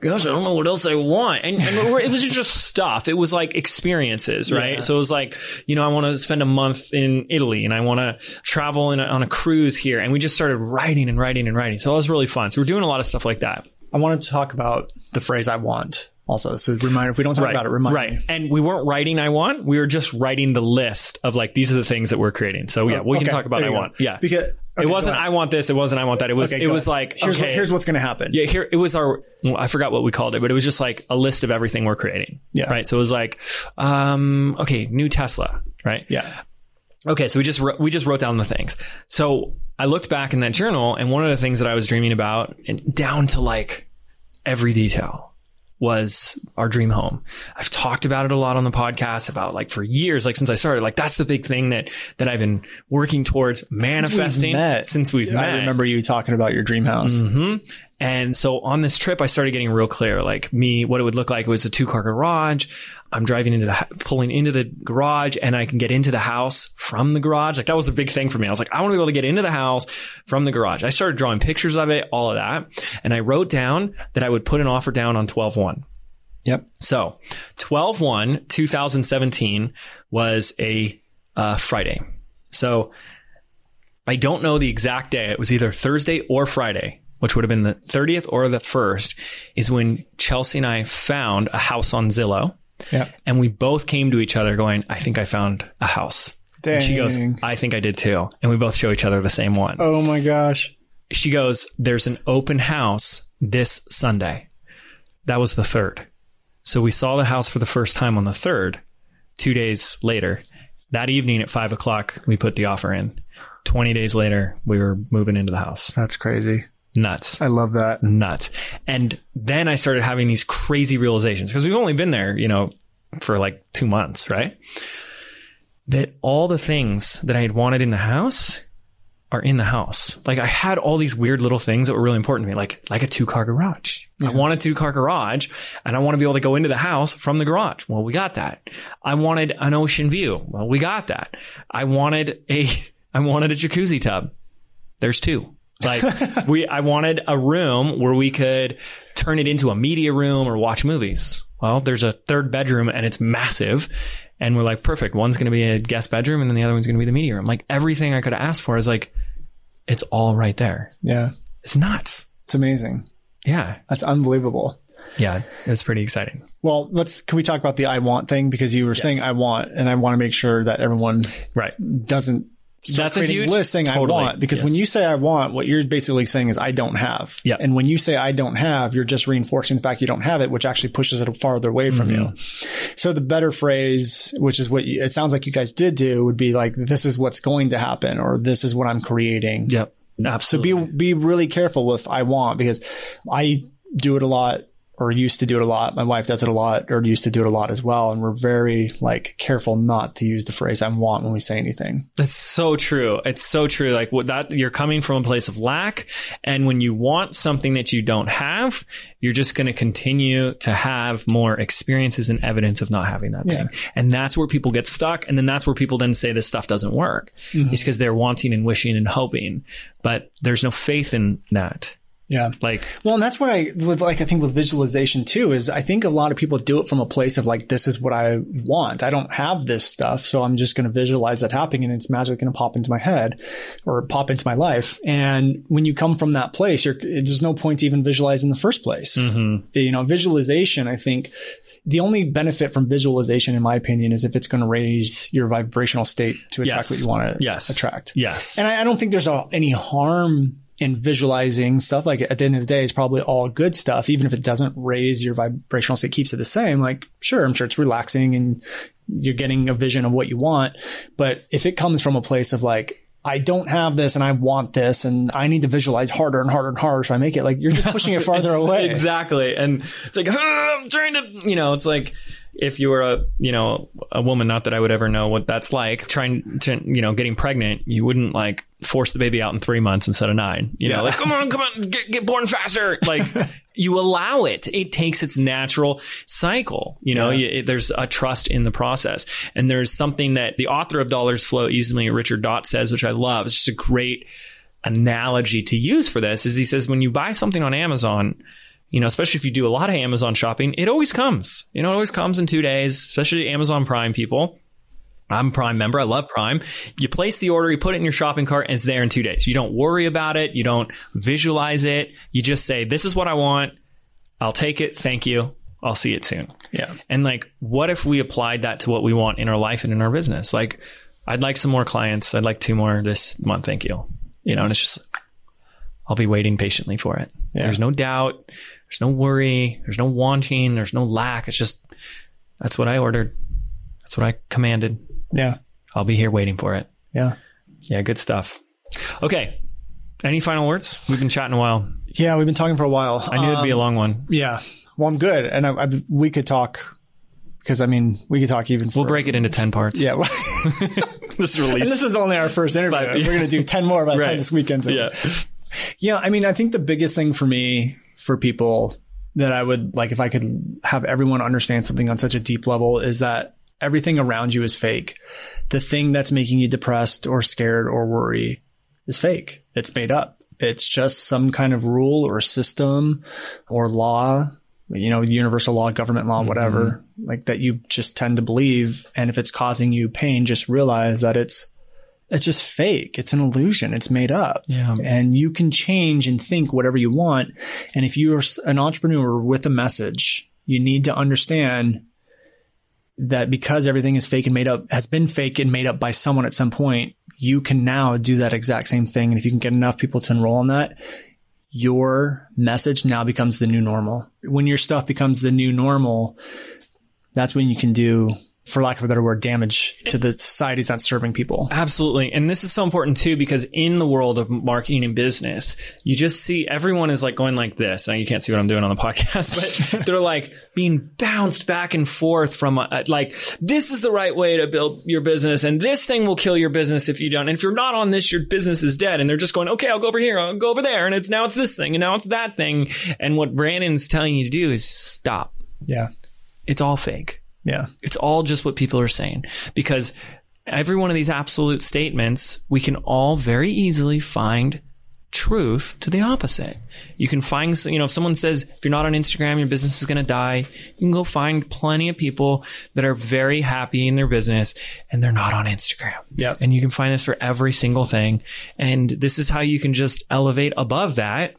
gosh, I don't know what else I want. And, and it was just stuff. It was like experiences, right? Yeah. So it was like, you know, I want to spend a month in Italy and I want to travel in a, on a cruise here. And we just started writing and writing and writing. So it was really fun. So we're doing a lot of stuff like that. I wanted to talk about the phrase I want also. So remind if we don't talk about it, remind right. me. And we weren't writing I want. We were just writing the list of like these are the things that we're creating. So yeah, we can talk about I you go. want. Yeah. Because it wasn't I want this, it wasn't I want that. It was Okay, it was ahead. like here's, okay. what, here's what's going to happen. yeah, here it was our well, I forgot what we called it, but it was just like a list of everything we're creating. Yeah. Right. So it was like um okay, new Tesla, right? Yeah. Okay, so we just wrote, we just wrote down the things. So I looked back in that journal, and one of the things that I was dreaming about, and down to like every detail, was our dream home. I've talked about it a lot on the podcast about like for years, like since I started, like that's the big thing that, that I've been working towards manifesting met. since we've met. I remember you talking about your dream house. hmm And so on this trip, I started getting real clear, like me, what it would look like. It was a two car garage. I'm driving into the, pulling into the garage and I can get into the house from the garage. Like that was a big thing for me. I was like, I want to be able to get into the house from the garage. I started drawing pictures of it, all of that. And I wrote down that I would put an offer down on 12 1. Yep. So 12 1, 2017 was a uh, Friday. So I don't know the exact day. It was either Thursday or Friday, which would have been the 30th or the 1st, is when Chelsea and I found a house on Zillow. Yeah. And we both came to each other going, I think I found a house. And she goes, I think I did too. And we both show each other the same one Oh my gosh. she goes, There's an open house this Sunday. That was the third. So we saw the house for the first time on the third, two days later. That evening at five o'clock, we put the offer in. 20 days later, we were moving into the house. That's crazy. Nuts. I love that. Nuts. And then I started having these crazy realizations because we've only been there, you know, for like two months, right? That all the things that I had wanted in the house are in the house. Like I had all these weird little things that were really important to me, like like a two car garage. I want a two car garage, and I want to be able to go into the house from the garage. Well, we got that. I wanted an ocean view. Well, we got that. I wanted a I wanted a jacuzzi tub. There's two. Like we, I wanted a room where we could turn it into a media room or watch movies. Well, there's a third bedroom and it's massive. And we're like, perfect. One's going to be a guest bedroom and then the other one's going to be the media room. Like everything I could have asked for is like, it's all right there. Yeah. It's nuts. It's amazing. Yeah. That's unbelievable. Yeah. It was pretty exciting. Well, let's, can we talk about the I want thing? Because you were saying I want, and I want to make sure that everyone Right. doesn't start That's a creating huge- list saying totally. I want. Because when you say I want, what you're basically saying is I don't have. Yep. And when you say I don't have, you're just reinforcing the fact you don't have it, which actually pushes it farther away from you. Mm-hmm. So the better phrase, which is what you, it sounds like you guys did do, would be like, this is what's going to happen, or this is what I'm creating. Yep. So be be really careful with I want because I do it a lot or used to do it a lot. My wife does it a lot or used to do it a lot as well. And we're very like careful not to use the phrase I want when we say anything. That's so true. It's so true. Like what that you're coming from a place of lack. And when you want something that you don't have, you're just going to continue to have more experiences and evidence of not having that Yeah. thing. And that's where people get stuck. And then that's where people then say this stuff doesn't work. Mm-hmm. It's because they're wanting and wishing and hoping, but there's no faith in that. Yeah. Like, Well, and that's what I with like I think with visualization too is I think a lot of people do it from a place of like this is what I want. I don't have this stuff, so I'm just going to visualize that happening, and it's magically going to pop into my head or pop into my life. And when you come from that place, you're there's no point to even visualize in the first place. Mm-hmm. You know, visualization. I think the only benefit from visualization, in my opinion, is if it's going to raise your vibrational state to attract Yes. what you want to Yes. attract. yes. And I, I don't think there's a, any harm in visualizing stuff. Like at the end of the day, it's probably all good stuff, even if it doesn't raise your vibrational state, keeps it the same. Like, sure, I'm sure it's relaxing and you're getting a vision of what you want. But if it comes from a place of like, I don't have this and I want this and I need to visualize harder and harder and harder so I make it like you're just pushing it farther away. Exactly. And it's like, "Ah, I'm trying to, you know, it's like if you were a, you know, a woman, not that I would ever know what that's like, trying to, you know, getting pregnant, you wouldn't like force the baby out in three months instead of nine. You Yeah. know, like, come on, come on, get, get born faster. Like, you allow it. It takes its natural cycle. You know, Yeah. you, it, there's a trust in the process. And there's something that the author of Dollars Flow Easily, Richard Dotts says, which I love. It's just a great analogy to use for this is he says when you buy something on Amazon, you know, especially if you do a lot of Amazon shopping, it always comes. You know, it always comes in two days, especially Amazon Prime people. I'm a Prime member. I love Prime. You place the order, you put it in your shopping cart, and it's there in two days. You don't worry about it. You don't visualize it. You just say, This is what I want. I'll take it. Thank you. I'll see it soon. Yeah. And like, what if we applied that to what we want in our life and in our business? Like, I'd like some more clients. I'd like two more this month. Thank you. You know, and it's just, I'll be waiting patiently for it. Yeah. There's no doubt. There's no worry. There's no wanting. There's no lack. It's just, that's what I ordered. That's what I commanded. Yeah. I'll be here waiting for it. Yeah. Yeah, good stuff. Okay. Any final words? We've been chatting a while. Yeah, we've been talking for a while. I knew it'd be a um, long one. Yeah. Well, I'm good, and I, I, we could talk because I mean we could talk even. For, We'll break it into 10 parts. Yeah. This and this is only our first interview. But- We're gonna do ten more by the time this weekend's over. Yeah. Yeah, I mean, I think the biggest thing for me, for people that I would like, if I could have everyone understand something on such a deep level, is that everything around you is fake. The thing that's making you depressed or scared or worry is fake. It's made up. It's just some kind of rule or system or law, you know, universal law, government law, whatever, mm-hmm. like that you just tend to believe. And if it's causing you pain, just realize that it's, it's just fake. It's an illusion. It's made up. Yeah. And you can change and think whatever you want. And if you're an entrepreneur with a message, you need to understand that because everything is fake and made up, has been fake and made up by someone at some point, you can now do that exact same thing. And if you can get enough people to enroll in that, your message now becomes the new normal. When your stuff becomes the new normal, that's when you can do, for lack of a better word, damage to the societies that's serving people. Absolutely. And this is so important too, because in the world of marketing and business, you just see everyone is like going like this. Now you can't see what I'm doing on the podcast, but they're like being bounced back and forth from uh, like, this is the right way to build your business and this thing will kill your business if you don't. And if you're not on this, your business is dead. And they're just going, okay, I'll go over here. I'll go over there. And it's now it's this thing and now it's that thing. And what Brandon's telling you to do is stop. Yeah. It's all fake. Yeah. It's all just what people are saying because every one of these absolute statements, we can all very easily find truth to the opposite. You can find, you know, if someone says, if you're not on Instagram, your business is going to die, you can go find plenty of people that are very happy in their business and they're not on Instagram. Yep. And you can find this for every single thing. And this is how you can just elevate above that.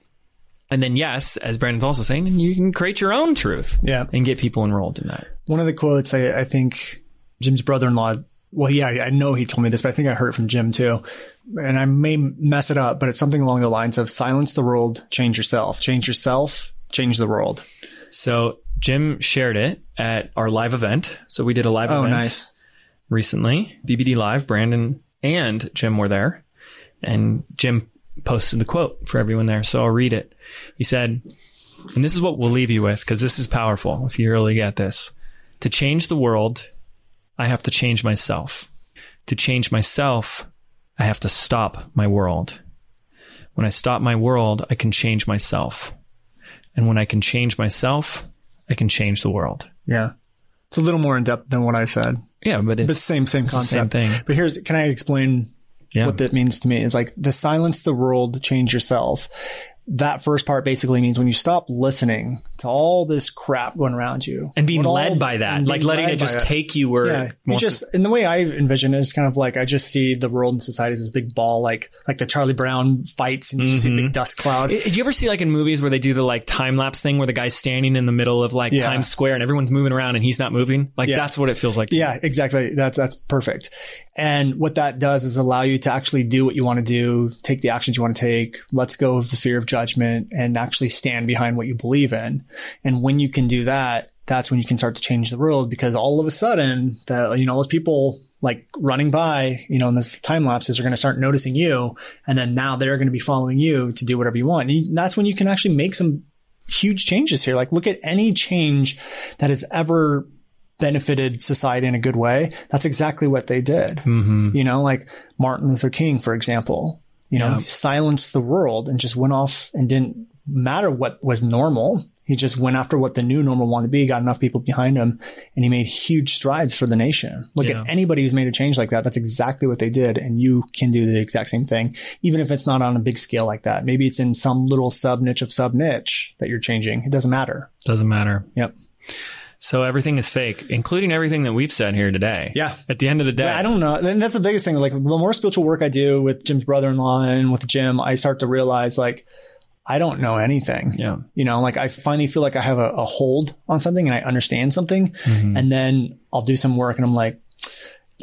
And then, yes, as Brandon's also saying, you can create your own truth Yeah. and get people enrolled in that. One of the quotes I, I think Jim's brother-in-law, well, yeah, I know he told me this, but I think I heard it from Jim too. And I may mess it up, but it's something along the lines of silence the world, change yourself, change yourself, change the world. So Jim shared it at our live event. So we did a live Oh, event nice. recently. BBD Live, Brandon and Jim were there. And Jim posted the quote for everyone there. So I'll read it. He said, and this is what we'll leave you with because this is powerful if you really get this. To change the world, I have to change myself. To change myself, I have to stop my world. When I stop my world, I can change myself. And when I can change myself, I can change the world. Yeah. It's a little more in depth than what I said, Yeah, but it's but same, same concept. same thing. But here's, can I explain yeah. what that means to me is like the silence the world, change yourself. That first part basically means when you stop listening to all this crap going around you and being what all- led by that, like letting it just take you where Yeah, it you just in the way I envision it is kind of like I just see the world and society as this big ball, like like the Charlie Brown fights, and you just see Mm-hmm. a big dust cloud. Did you ever see like in movies where they do the like time lapse thing where the guy's standing in the middle of like Yeah. Times Square and everyone's moving around and he's not moving? Like Yeah. that's what it feels like. to me. Yeah, exactly. That's that's perfect. And what that does is allow you to actually do what you want to do, take the actions you want to take, let's go of the fear of judgment and actually stand behind what you believe in. And when you can do that, that's when you can start to change the world because all of a sudden that you know, those people like running by, you know, in this time lapses are going to start noticing you. And then now they're going to be following you to do whatever you want. And that's when you can actually make some huge changes here. Like look at any change that has ever benefited society in a good way. That's exactly what they did. Mm-hmm. You know, like Martin Luther King, for example, you know, Yeah. silenced the world and just went off and didn't matter what was normal. He just went after what the new normal wanted to be, got enough people behind him, and he made huge strides for the nation. Look Yeah. at anybody who's made a change like that. That's exactly what they did. And you can do the exact same thing, even if it's not on a big scale like that. Maybe it's in some little sub niche of sub niche that you're changing. It doesn't matter. Doesn't matter. Yep. So everything is fake, including everything that we've said here today. Yeah. At the end of the day. Yeah, I don't know. And that's the biggest thing. Like the more spiritual work I do with Jim's brother-in-law and with Jim, I start to realize like I don't know anything. Yeah. You know, like I finally feel like I have a, a hold on something and I understand something. Mm-hmm. And then I'll do some work and I'm like,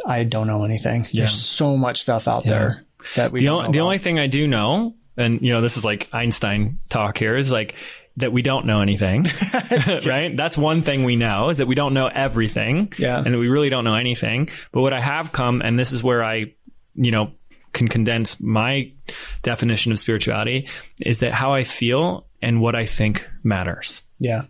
I don't know anything. Yeah. There's so much stuff out there that we the, know the only thing I do know, and you know, this is like Einstein talk here, is like that we don't know anything, right? That's one thing we know is that we don't know everything, Yeah. and that we really don't know anything. But what I have come, and this is where I, you know, can condense my definition of spirituality is that how I feel and what I think matters Yeah.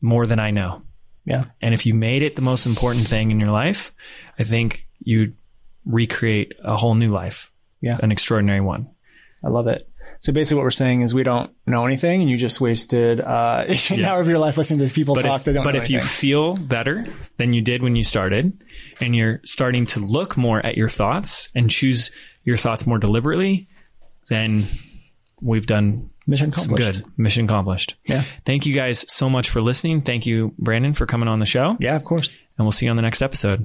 more than I know. Yeah. And if you made it the most important thing in your life, I think you'd recreate a whole new life. Yeah. An extraordinary one. I love it. So basically what we're saying is we don't know anything and you just wasted uh, an hour of your life listening to people But talk if, that don't but if you feel better than you did when you started and you're starting to look more at your thoughts and choose your thoughts more deliberately, then we've done Mission some accomplished. good. Mission accomplished. Yeah. Thank you guys so much for listening. Thank you, Brandon, for coming on the show. Yeah, of course. And we'll see you on the next episode.